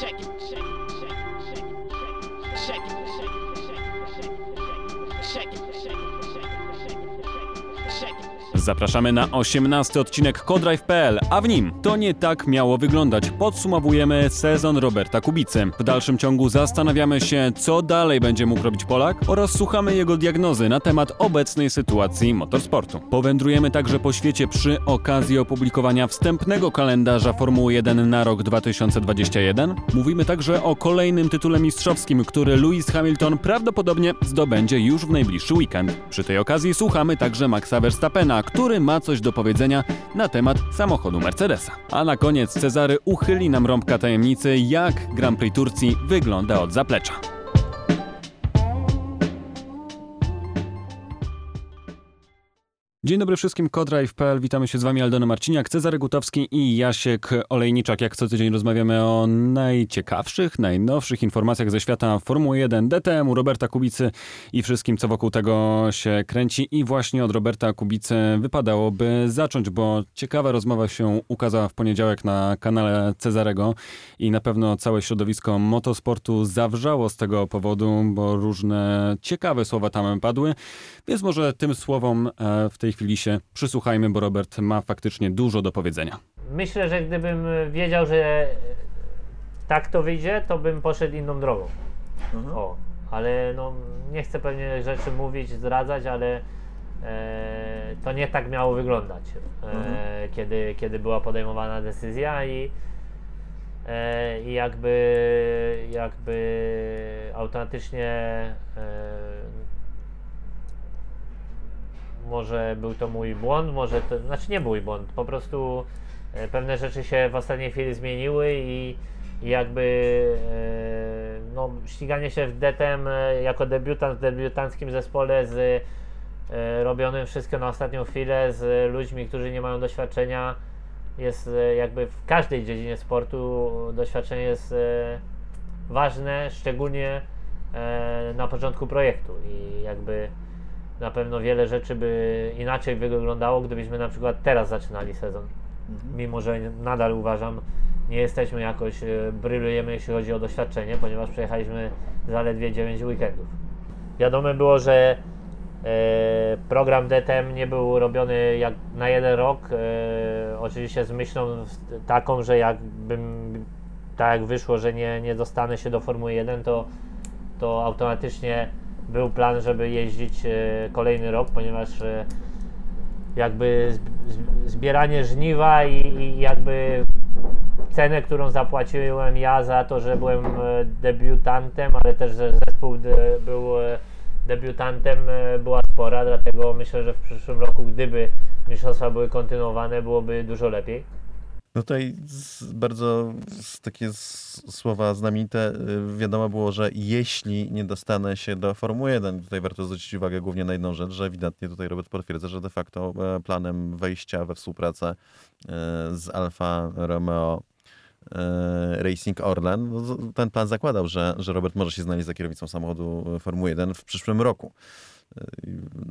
Check it, Zapraszamy na 18 odcinek Codrive.pl, a w nim to nie tak miało wyglądać. Podsumowujemy sezon Roberta Kubicy. W dalszym ciągu zastanawiamy się, co dalej będzie mógł robić Polak oraz słuchamy jego diagnozy na temat obecnej sytuacji motorsportu. Powędrujemy także po świecie przy okazji opublikowania wstępnego kalendarza Formuły 1 na rok 2021. Mówimy także o kolejnym tytule mistrzowskim, który Lewis Hamilton prawdopodobnie zdobędzie już w najbliższy weekend. Przy tej okazji słuchamy także Maxa Verstappena, który ma coś do powiedzenia na temat samochodu Mercedesa. A na koniec Cezary uchyli nam rąbka tajemnicy, jak Grand Prix Turcji wygląda od zaplecza. Dzień dobry wszystkim, Codrive.pl, witamy się z Wami Aldona Marciniak, Cezary Gutowski i Jasiek Olejniczak. Jak co tydzień rozmawiamy o najciekawszych, najnowszych informacjach ze świata Formuły 1, DTM-u, Roberta Kubicy i wszystkim, co wokół tego się kręci. I właśnie od Roberta Kubicy wypadałoby zacząć, bo ciekawa rozmowa się ukazała w poniedziałek na kanale Cezarego i na pewno całe środowisko motosportu zawrzało z tego powodu, bo różne ciekawe słowa tam padły. Więc może tym słowom e, w tej chwili się przysłuchajmy, bo Robert ma faktycznie dużo do powiedzenia. Myślę, że gdybym wiedział, że tak to wyjdzie, to bym poszedł inną drogą. O, ale no, nie chcę pewnie rzeczy mówić, zdradzać, ale e, to nie tak miało wyglądać, e, kiedy, kiedy była podejmowana decyzja i, e, i jakby, jakby automatycznie e, może był to mój błąd, może to, znaczy nie mój błąd, po prostu e, pewne rzeczy się w ostatniej chwili zmieniły i, i jakby e, no, ściganie się w DTM e, jako debiutant w debiutanckim zespole z robionym wszystko na ostatnią chwilę z ludźmi, którzy nie mają doświadczenia jest jakby w każdej dziedzinie sportu doświadczenie jest ważne, szczególnie na początku projektu i jakby na pewno wiele rzeczy by inaczej wyglądało, gdybyśmy na przykład teraz zaczynali sezon. Mimo, że nadal uważam, nie jesteśmy jakoś, e, brylujemy jeśli chodzi o doświadczenie, ponieważ przejechaliśmy zaledwie 9 weekendów. Wiadome było, że e, program DTM nie był robiony jak na jeden rok, e, oczywiście z myślą taką, że jakbym tak jak wyszło, że nie, nie dostanę się do Formuły 1, to, to automatycznie był plan, żeby jeździć e, kolejny rok, ponieważ e, jakby zb- zb- zbieranie żniwa i, i jakby cenę, którą zapłaciłem ja za to, że byłem e, debiutantem, ale też, że zespół był debiutantem, była spora, dlatego myślę, że w przyszłym roku, gdyby mistrzostwa były kontynuowane, byłoby dużo lepiej. No tutaj bardzo takie słowa znamite y, wiadomo było, że jeśli nie dostanę się do Formuły 1, tutaj warto zwrócić uwagę głównie na jedną rzecz, że ewidentnie tutaj Robert potwierdza, że de facto e, planem wejścia we współpracę e, z Alfa Romeo e, Racing Orlen, no, ten plan zakładał, że, że Robert może się znaleźć za kierownicą samochodu Formuły 1 w przyszłym roku.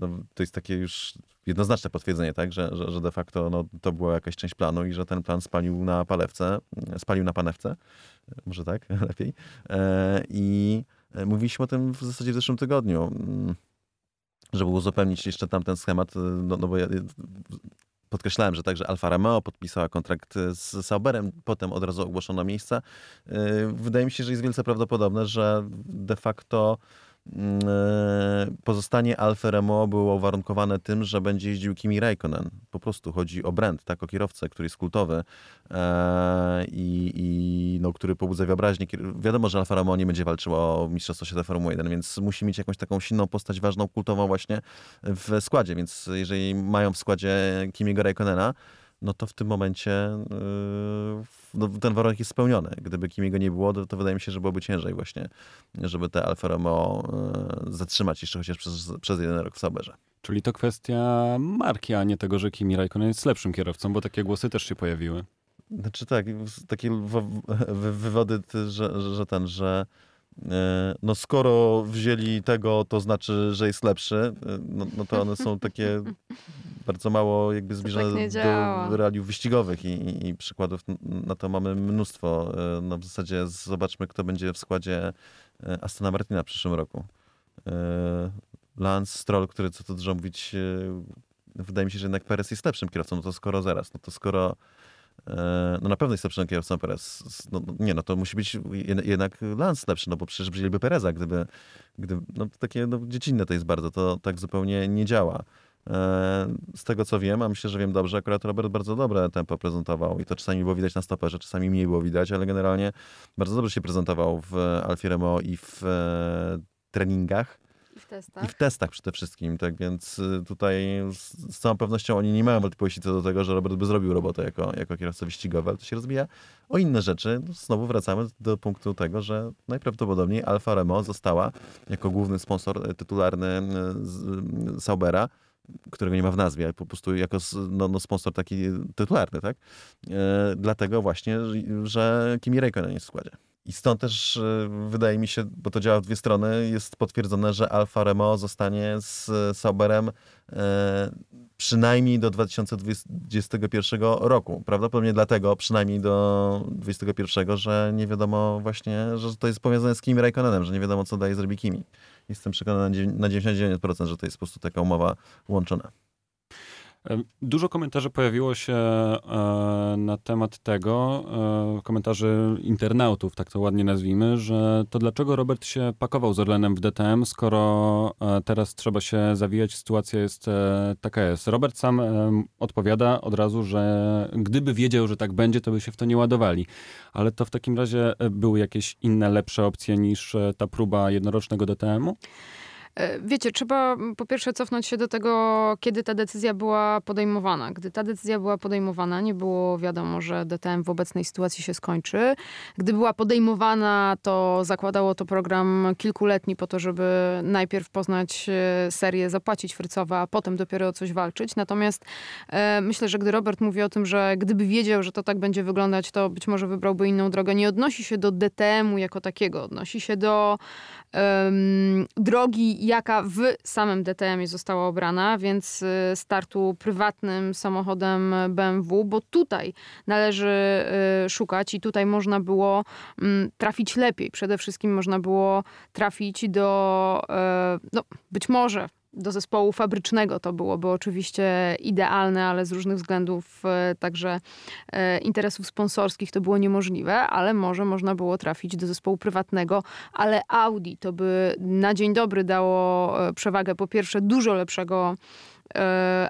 No, to jest takie już jednoznaczne potwierdzenie, tak, że, że, że de facto no, to była jakaś część planu i że ten plan spalił na palewce, spalił na panewce, może tak, lepiej. E, I e, mówiliśmy o tym w zasadzie w zeszłym tygodniu, mm, żeby uzupełnić jeszcze tamten schemat, e, no, no bo ja podkreślałem, że także Alfa Romeo podpisała kontrakt z Sauberem, potem od razu ogłoszono miejsca. Wydaje mi się, że jest wielce prawdopodobne, że de facto pozostanie Alfa Romeo było uwarunkowane tym, że będzie jeździł Kimi Raikkonen. Po prostu chodzi o brand, tak, o kierowcę, który jest kultowy e, i, i no, który pobudza wyobraźnię. Wiadomo, że Alfa Romeo nie będzie walczyło o Mistrzostwo Świata Formuły 1, więc musi mieć jakąś taką silną postać, ważną, kultową właśnie w składzie, więc jeżeli mają w składzie Kimiego Raikkonena, no to w tym momencie yy, no, ten warunek jest spełniony. Gdyby Kimiego nie było, to, to wydaje mi się, że byłoby ciężej właśnie, żeby te Alfa Romeo yy, zatrzymać jeszcze chociaż przez, przez jeden rok w Sauberze. Czyli to kwestia marki, a nie tego, że Kimi Raikkonen jest lepszym kierowcą, bo takie głosy też się pojawiły. Znaczy tak, takie wo- wy- wywody, że, że- ten, że no skoro wzięli tego, to znaczy, że jest lepszy, e, no, no to one są takie bardzo mało jakby zbliżone tak nie działa. do realiów wyścigowych i, i, przykładów na to mamy mnóstwo. E, No w zasadzie zobaczmy, kto będzie w składzie e, Astona Martina w przyszłym roku. E, Lance Stroll, który co tu dużo mówić, e, wydaje mi się, że jednak Perez jest lepszym kierowcą, no to skoro zaraz, no to skoro e, no na pewno jest lepszym kierowcą Perez. No, no nie, no to musi być jed- jednak Lance lepszy, no bo przecież wzięliby Pereza, gdyby, gdyby no takie no, dziecinne to jest bardzo, to tak zupełnie nie działa. E, Z tego co wiem, a myślę, że wiem dobrze, akurat Robert bardzo dobre tempo prezentował i to czasami było widać na stoperze, czasami mniej było widać, ale generalnie bardzo dobrze się prezentował w Alfie Romeo i w e, treningach. Testach. I w testach przede wszystkim, tak więc y, tutaj z, z całą pewnością oni nie mają wątpliwości co do tego, że Robert by zrobił robotę jako, jako kierowca wyścigowy, ale to się rozbija o inne rzeczy. No, Znowu wracamy do punktu tego, że najprawdopodobniej Alfa Romeo została jako główny sponsor y, tytularny y, Saubera, którego nie ma w nazwie, ale po prostu jako no, no sponsor taki tytularny, tak? Dlatego właśnie, że Kimi Räikkönen jest w składzie. I stąd też e, wydaje mi się, bo to działa w dwie strony, jest potwierdzone, że Alfa Romeo zostanie z Sauberem e, przynajmniej do 2021 roku. Prawdopodobnie dlatego przynajmniej do 2021, że nie wiadomo właśnie, że to jest powiązane z Kimi Raikkonenem, że nie wiadomo, co daje zrobi Kimi. Jestem przekonany na 99%, że to jest po prostu taka umowa łączona. Dużo komentarzy pojawiło się e, na temat tego, e, komentarzy internautów, tak to ładnie nazwijmy, że to dlaczego Robert się pakował z Orlenem w DTM, skoro e, teraz trzeba się zawijać, sytuacja jest taka jest. Robert sam odpowiada od razu, że gdyby wiedział, że tak będzie, to by się w to nie ładowali. Ale to w takim razie były jakieś inne, lepsze opcje niż ta próba jednorocznego DTM-u? E, Wiecie, trzeba mm, po pierwsze cofnąć się do tego, kiedy ta decyzja była podejmowana. Gdy ta decyzja była podejmowana, nie było wiadomo, że DTM w obecnej sytuacji się skończy. Gdy była podejmowana, to zakładało to program kilkuletni po to, żeby najpierw poznać e, serię, zapłacić Frycowa, a potem dopiero o coś walczyć. Natomiast e, myślę, że gdy Robert mówi o tym, że gdyby wiedział, że to tak będzie wyglądać, to być może wybrałby inną drogę. Nie odnosi się do DTM-u jako takiego, odnosi się do drogi, jaka w samym DTM-ie została obrana, więc y, startu prywatnym samochodem BMW, bo tutaj należy y, szukać i tutaj można było mm, trafić lepiej. Przede wszystkim można było trafić do, e, no być może do zespołu fabrycznego to byłoby oczywiście idealne, ale z różnych względów, e, także e, interesów sponsorskich to było niemożliwe, ale może można było trafić do zespołu prywatnego, ale Audi to by na dzień dobry dało e, przewagę po pierwsze dużo lepszego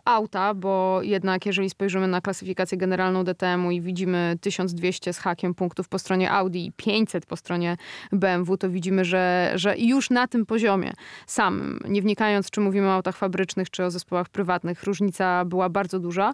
auta, bo jednak jeżeli spojrzymy na klasyfikację generalną DTM-u i widzimy 1200 z hakiem punktów po stronie Audi i 500 po stronie BMW, to widzimy, że, że już na tym poziomie samym, nie wnikając czy mówimy o autach fabrycznych, czy o zespołach prywatnych, różnica była bardzo duża.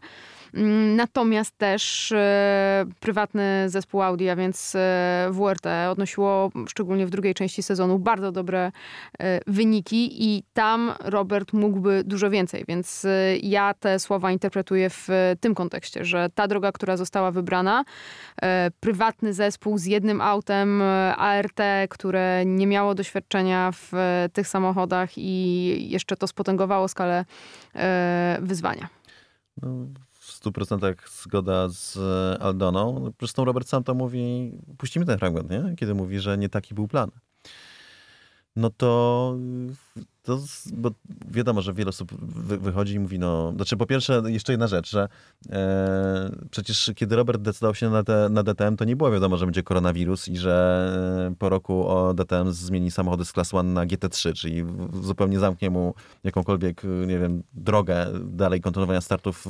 Mm, Natomiast też e, prywatny zespół Audi, a więc e, WRT odnosiło szczególnie w drugiej części sezonu bardzo dobre e, wyniki i tam Robert mógłby dużo więcej, więc e, ja te słowa interpretuję w tym kontekście, że ta droga, która została wybrana, e, prywatny zespół z jednym autem e, ART, które nie miało doświadczenia w tych samochodach i jeszcze to spotęgowało skalę wyzwania. No, w 100% zgoda z Aldoną. Zresztą Robert sam to mówi, puścimy ten fragment, nie? kiedy mówi, że nie taki był plan. No to, to bo wiadomo, że wiele osób wy, wychodzi i mówi, no, znaczy po pierwsze jeszcze jedna rzecz, że e, przecież kiedy Robert decydował się na, te, na DTM, to nie było wiadomo, że będzie koronawirus i że e, po roku o DTM zmieni samochody z Class 1 na GT3, czyli zupełnie zamknie mu jakąkolwiek, nie wiem, drogę dalej kontynuowania startów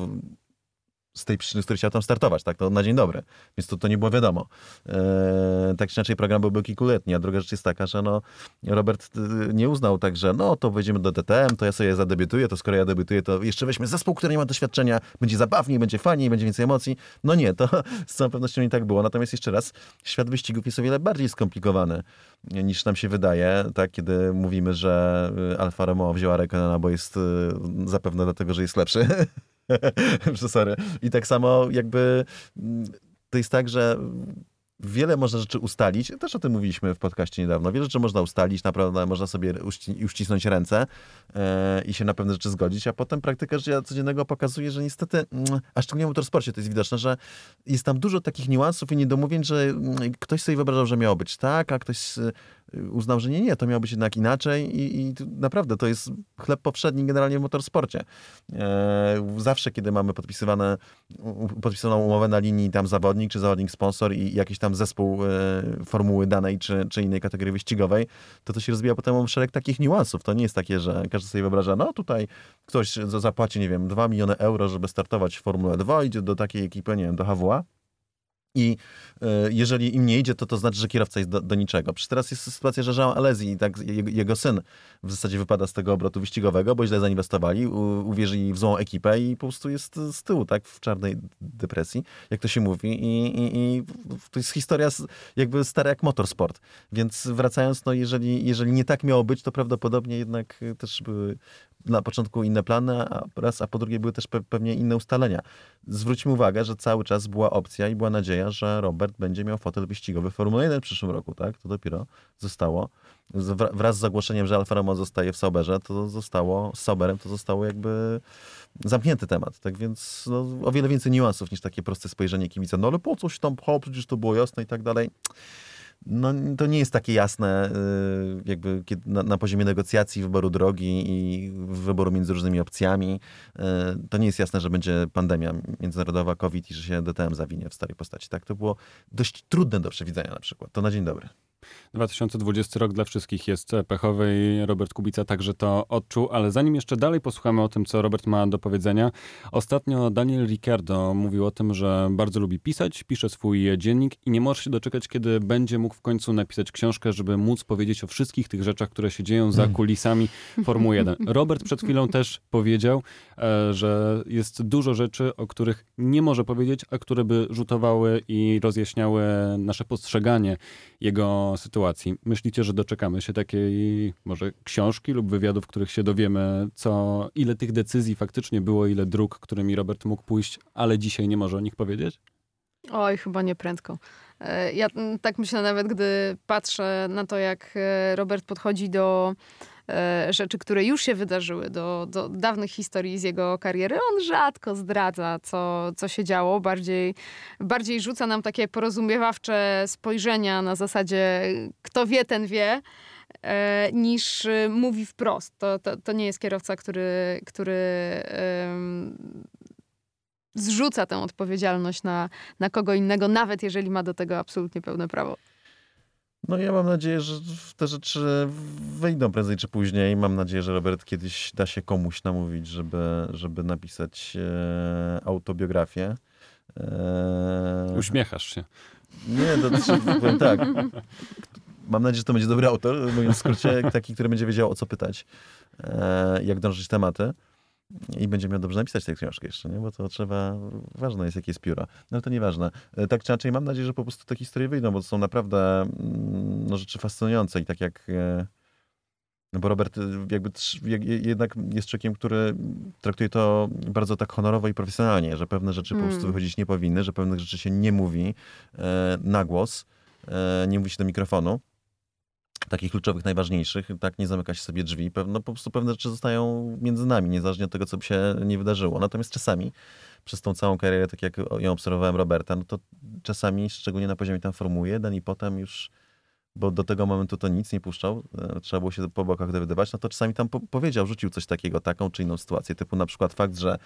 z tej przyczyny, z której chciał tam startować, tak, to na dzień dobry. Więc to, to nie było wiadomo. Eee, tak czy inaczej program byłby kilkuletni, a druga rzecz jest taka, że no, Robert y, nie uznał tak, że no to wejdziemy do DTM, to ja sobie zadebiutuję, to skoro ja debiutuję, to jeszcze weźmy zespół, który nie ma doświadczenia, będzie zabawniej, będzie fajniej, będzie więcej emocji. No nie, to z całą pewnością nie tak było. Natomiast jeszcze raz, świat wyścigów jest o wiele bardziej skomplikowany niż nam się wydaje, tak, kiedy mówimy, że Alfa Romeo wzięła Raikkonena, bo jest zapewne dlatego, że jest lepszy. Sorry. I tak samo jakby mm, to jest tak, że wiele można rzeczy ustalić, też o tym mówiliśmy w podcaście niedawno, wiele rzeczy można ustalić, naprawdę można sobie uści- uścisnąć ręce e, i się na pewne rzeczy zgodzić, a potem praktyka życia codziennego pokazuje, że niestety, mm, a szczególnie w motorsporcie to jest widoczne, że jest tam dużo takich niuansów i niedomówień, że mm, ktoś sobie wyobrażał, że miało być tak, a ktoś uznał, że nie, nie, to miało być jednak inaczej i, i naprawdę to jest chleb powszedni generalnie w motorsporcie. E, zawsze, kiedy mamy podpisywane, podpisaną umowę na linii tam zawodnik, czy zawodnik sponsor i jakiś tam zespół e, formuły danej, czy, czy innej kategorii wyścigowej, to to się rozwija potem o szereg takich niuansów. To nie jest takie, że każdy sobie wyobraża, no tutaj ktoś za- zapłaci, nie wiem, 2 miliony euro, żeby startować w Formule 2, idzie do takiej ekipy, nie wiem, do HWA, i e, jeżeli im nie idzie, to to znaczy, że kierowca jest do, do niczego. Przecież teraz jest sytuacja, że Jean Alesi i tak jego, jego syn w zasadzie wypada z tego obrotu wyścigowego, bo źle zainwestowali, u, uwierzyli w złą ekipę i po prostu jest z tyłu, tak, w czarnej depresji, jak to się mówi. I, i, i to jest historia jakby stara jak motorsport. Więc wracając, no jeżeli, jeżeli nie tak miało być, to prawdopodobnie jednak też były na początku inne plany, a raz, a po drugie były też pe- pewnie inne ustalenia. Zwróćmy uwagę, że cały czas była opcja i była nadzieja, że Robert będzie miał fotel wyścigowy w Formule 1 w przyszłym roku, tak? To dopiero zostało. Wraz z ogłoszeniem, że Alfa Romeo zostaje w Sauberze, to zostało, z Sauberem to zostało jakby zamknięty temat. Tak więc no, o wiele więcej niuansów niż takie proste spojrzenie kibica. No ale po co się tam pchał, przecież to było jasne i tak dalej. No, to nie jest takie jasne y, jakby na poziomie negocjacji, wyboru drogi i wyboru między różnymi opcjami. Y, To nie jest jasne, że będzie pandemia międzynarodowa, COVID i że się DTM zawinie w starej postaci. Tak, to było dość trudne do przewidzenia na przykład. To na dzień dobry. 2020 rok dla wszystkich jest pechowy i Robert Kubica także to odczuł, ale zanim jeszcze dalej posłuchamy o tym, co Robert ma do powiedzenia, ostatnio Daniel Ricciardo mówił o tym, że bardzo lubi pisać, pisze swój dziennik i nie może się doczekać, kiedy będzie mógł w końcu napisać książkę, żeby móc powiedzieć o wszystkich tych rzeczach, które się dzieją za kulisami Formuły 1. Robert przed chwilą też powiedział, e, że jest dużo rzeczy, o których nie może powiedzieć, a które by rzutowały i rozjaśniały nasze postrzeganie jego sytuacji. Myślicie, że doczekamy się takiej może książki lub wywiadów, w których się dowiemy, co, ile tych decyzji faktycznie było, ile dróg, którymi Robert mógł pójść, ale dzisiaj nie może o nich powiedzieć? Oj, chyba nie prędko. E, Ja tak myślę nawet, gdy patrzę na to, jak e, Robert podchodzi do rzeczy, które już się wydarzyły, do, do dawnych historii z jego kariery. On rzadko zdradza, co, co się działo. Bardziej, bardziej rzuca nam takie porozumiewawcze spojrzenia na zasadzie kto wie, ten wie. e, niż e, mówi wprost. To, to, to nie jest kierowca, który, który em, zrzuca tę odpowiedzialność na, na kogo innego, nawet jeżeli ma do tego absolutnie pełne prawo. No ja mam nadzieję, że te rzeczy wyjdą prędzej czy później. Mam nadzieję, że Robert kiedyś da się komuś namówić, żeby, żeby napisać e, autobiografię. E, Uśmiechasz się. Nie, to znaczy, powiem tak. Mam nadzieję, że to będzie dobry autor, mówiąc w skrócie, taki, który będzie wiedział o co pytać, e, jak drążyć tematy. I będzie miał dobrze napisać tę książkę jeszcze, nie? bo to trzeba, ważne jest jakie jest pióro. No ale to nieważne. E, Tak czy inaczej, mam nadzieję, że po prostu te historie wyjdą, bo to są naprawdę mm, no, rzeczy fascynujące i tak jak e, no bo Robert y, jakby jednak jest człowiekiem, który traktuje to bardzo tak honorowo i profesjonalnie, że pewne rzeczy po prostu Mm. wychodzić nie powinny, że pewnych rzeczy się nie mówi e, na głos, e, nie mówi się do mikrofonu. Takich kluczowych, najważniejszych, tak nie zamyka się sobie drzwi. No, po prostu pewne rzeczy zostają między nami, niezależnie od tego, co by się nie wydarzyło. Natomiast czasami, przez tą całą karierę, tak jak ją obserwowałem Roberta, no to czasami, szczególnie na poziomie tam Formuły 1 i potem już bo do tego momentu to nic nie puszczał, e, trzeba było się po bokach dowiadywać, no to czasami tam po powiedział, rzucił coś takiego, taką czy inną sytuację, typu na przykład fakt, że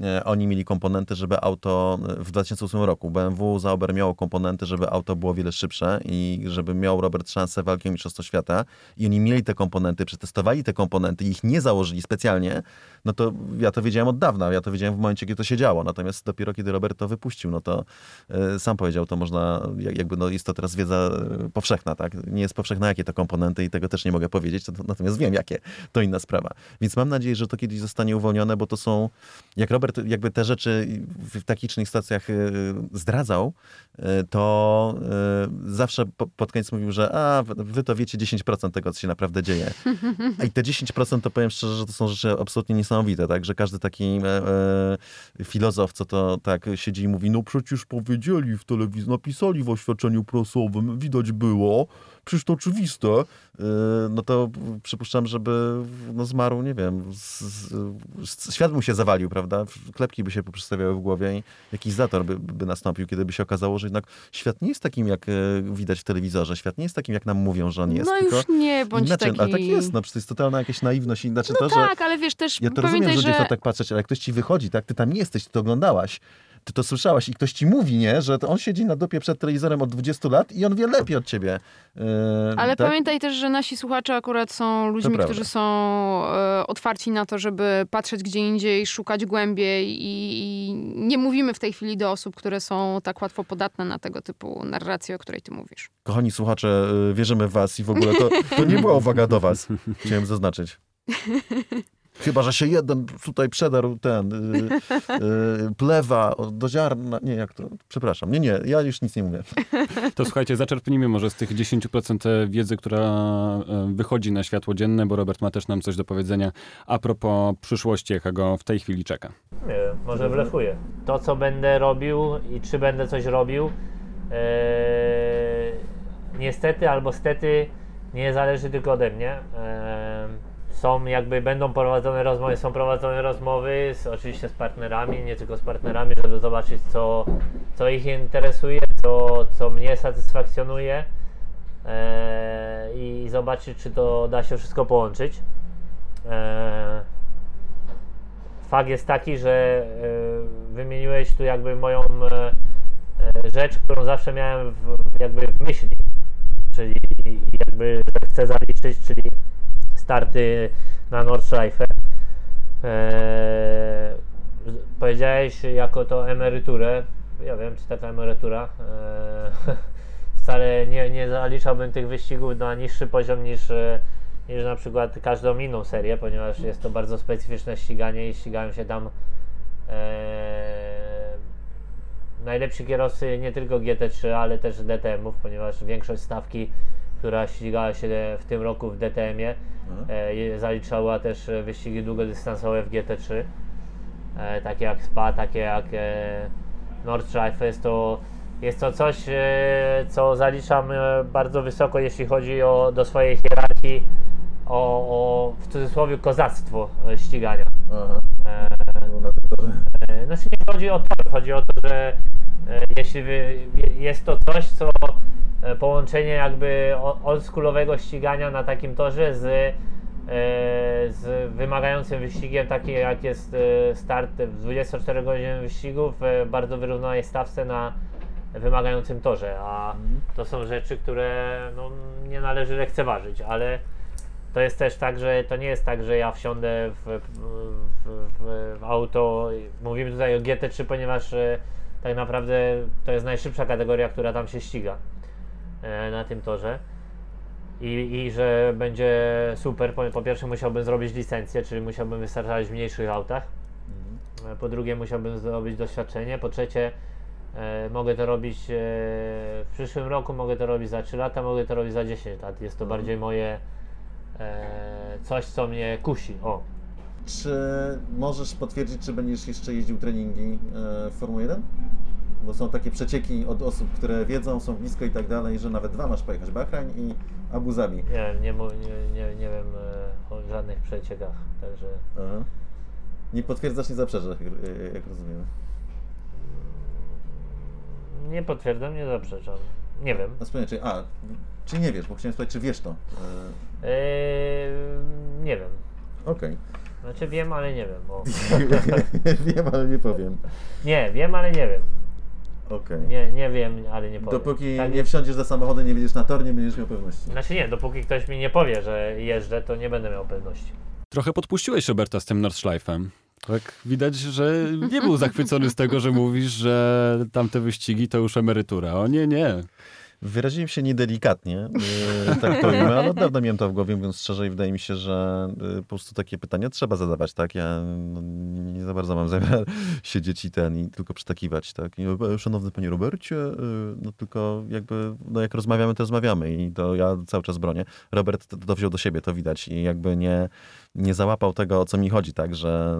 e, oni mieli komponenty, żeby auto e, w 2008 roku, BMW Zauber miało komponenty, żeby auto było wiele szybsze i żeby miał Robert szansę walki o Mistrzostwo Świata. I oni mieli te komponenty, przetestowali te komponenty ich nie założyli specjalnie, no to ja to wiedziałem od dawna, ja to wiedziałem w momencie, kiedy to się działo, natomiast dopiero kiedy Robert to wypuścił, no to e, sam powiedział, to można, jak- jakby no jest to teraz wiedza e, powszechna, tak? Nie jest powszechne, jakie to komponenty i tego też nie mogę powiedzieć, to, natomiast wiem, jakie. To inna sprawa. Więc mam nadzieję, że to kiedyś zostanie uwolnione, bo to są, jak Robert jakby te rzeczy w takich innych stacjach y, zdradzał, y, to y, zawsze po, pod koniec mówił, że a, wy to wiecie 10% tego, co się naprawdę dzieje. I te 10% to powiem szczerze, że to są rzeczy absolutnie niesamowite, tak? Że każdy taki e, e, filozof, co to tak siedzi i mówi, no przecież powiedzieli w telewizji, napisali w oświadczeniu prasowym, widać było, przecież to oczywiste, e, no to przypuszczam, żeby no, zmarł, nie wiem, z, z, świat mu się zawalił, prawda? Klepki by się poprzestawiały w głowie i jakiś zator by, by nastąpił, kiedy by się okazało, że jednak świat nie jest takim, jak e, widać w telewizorze, świat nie jest takim, jak nam mówią, że on jest. No już nie, bądź inaczej, taki... Ale tak jest, no przecież to jest totalna jakaś naiwność. Znaczy No to, tak, że ale wiesz też, ja to pamiętaj, rozumiem, że że... tak patrzeć, ale jak ktoś ci wychodzi, tak, ty tam nie jesteś, ty to oglądałaś, ty to słyszałaś i ktoś ci mówi, nie, że to on siedzi na dupie przed telewizorem od 20 lat i on wie lepiej od ciebie. Yy, Ale tak? pamiętaj też, że nasi słuchacze akurat są ludźmi, którzy są e, otwarci na to, żeby patrzeć gdzie indziej, szukać głębiej i, i nie mówimy w tej chwili do osób, które są tak łatwo podatne na tego typu narrację, o której ty mówisz. Kochani słuchacze, yy, wierzymy w was i w ogóle to, to nie była uwaga do was. Chciałem zaznaczyć. Chyba, że się jeden tutaj przedarł ten, yy, yy, plewa do ziarna. Nie, jak to? Przepraszam. Nie, nie, ja już nic nie mówię. To słuchajcie, zaczerpnijmy może z tych 10% wiedzy, która e, wychodzi na światło dzienne, bo Robert ma też nam coś do powiedzenia a propos przyszłości, jaka go w tej chwili czeka. Nie wiem, może blefuję. To, co będę robił i czy będę coś robił, e, niestety albo stety nie zależy tylko ode mnie. E, są jakby, będą prowadzone rozmowy, są prowadzone rozmowy z, oczywiście z partnerami, nie tylko z partnerami, żeby zobaczyć, co, co ich interesuje, co, co mnie satysfakcjonuje e, i zobaczyć, czy to da się wszystko połączyć. E, fakt jest taki, że e, wymieniłeś tu jakby moją e, rzecz, którą zawsze miałem w, jakby w myśli, czyli jakby chcę zaliczyć, czyli starty na Nordschleife. E, z- powiedziałeś jako to emeryturę, ja wiem czy taka emerytura, e, wcale nie, nie zaliczałbym tych wyścigów na niższy poziom niż niż na przykład każdą inną serię, ponieważ jest to bardzo specyficzne ściganie i ścigają się tam. E, najlepsi kierowcy nie tylko GT3, ale też DTM-ów, ponieważ większość stawki, która ścigała się w tym roku w DTM-ie, e, je- zaliczała też e, wyścigi długodystansowe w GT3, e, takie jak SPA, takie jak e, Nordschleife. Jest to, jest to coś, e, co zaliczam e, bardzo wysoko, jeśli chodzi o, do swojej hierarchii o, o w cudzysłowie kozactwo e, ścigania. Aha. E, No. E, Znaczy nie chodzi o to, chodzi o to, że e, jeśli jest to coś, co e, połączenie jakby oldschoolowego ścigania na takim torze z, e, z wymagającym wyścigiem, takim jak jest e, start w 24-godzinnym wyścigu w e, bardzo wyrównanej stawce na wymagającym torze, a to są rzeczy, które no, nie należy lekceważyć, ale to jest też tak, że to nie jest tak, że ja wsiądę w, w, w, w auto. Mówimy tutaj o GT3, ponieważ e, tak naprawdę to jest najszybsza kategoria, która tam się ściga e, na tym torze. I, I że będzie super. Po, po pierwsze, musiałbym zrobić licencję, czyli musiałbym wystartować w mniejszych autach. E, Po drugie, musiałbym zrobić doświadczenie. Po trzecie, e, mogę to robić e, w przyszłym roku, mogę to robić za 3 lata, mogę to robić za 10 lat. Jest to bardziej moje e, coś, co mnie kusi. O, Czy możesz potwierdzić, czy będziesz jeszcze jeździł treningi e, w Formuły 1? Bo są takie przecieki od osób, które wiedzą, są blisko i tak dalej, że nawet dwa masz pojechać, Bahrain i Abu Zabi. nie wiem, nie, nie, nie, nie wiem e, o żadnych przeciekach, także Aha. Nie potwierdzasz, nie zaprzeczasz, jak, jak rozumiem. nie potwierdzam, nie zaprzeczam. Nie wiem. A wspomnę, czy, a, czy nie wiesz, bo chciałem spytać, czy wiesz to. E, E, nie wiem. Okej. Znaczy wiem, ale nie wiem. O. wiem, ale nie powiem. Nie, wiem, ale nie wiem. Okej. Nie, nie wiem, ale nie powiem. Dopóki Tak nie wsiądziesz za samochodem, nie wiedziesz na tor, nie będziesz miał pewności. Znaczy nie, dopóki ktoś mi nie powie, że jeżdżę, to nie będę miał pewności. Trochę podpuściłeś Roberta z tym Nordschleifem. Tak widać, że nie był zachwycony z tego, że mówisz, że tamte wyścigi to już emerytura. O nie, nie. Wyraziłem się niedelikatnie, yy, tak ujmę, ale od dawna miałem to w głowie, mówiąc szczerze wydaje mi się, że yy, po prostu takie pytania trzeba zadawać, tak? Ja no, nie, za bardzo mam zamiar siedzieć i ten, i tylko przytakiwać, tak? I, e, Szanowny panie Robercie, no tylko jakby, no jak rozmawiamy, to rozmawiamy i to ja cały czas bronię. Robert to, to wziął do siebie, to widać i jakby nie, nie załapał tego, o co mi chodzi, tak? Że,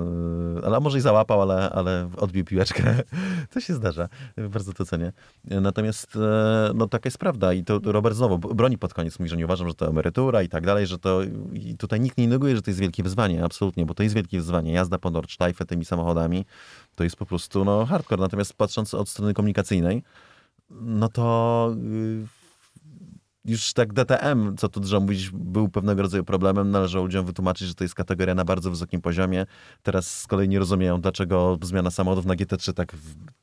yy, ale może i załapał, ale, ale odbił piłeczkę. To się zdarza. Bardzo to cenię. Natomiast e, no taka jest prawda i to Robert znowu broni pod koniec, mówi, że nie uważam, że to emerytura i tak dalej, że to i tutaj nikt nie neguje, że to jest wielkie wyzwanie, absolutnie, bo to jest wielkie wyzwanie. Jazda po Nordschleife tymi samochodami to jest po prostu no hardcore. Natomiast patrząc od strony komunikacyjnej, no to yy, już tak DTM, co tu dużo mówić, był pewnego rodzaju problemem. Należało ludziom wytłumaczyć, że to jest kategoria na bardzo wysokim poziomie. Teraz z kolei nie rozumieją, dlaczego zmiana samochodów na GT3 tak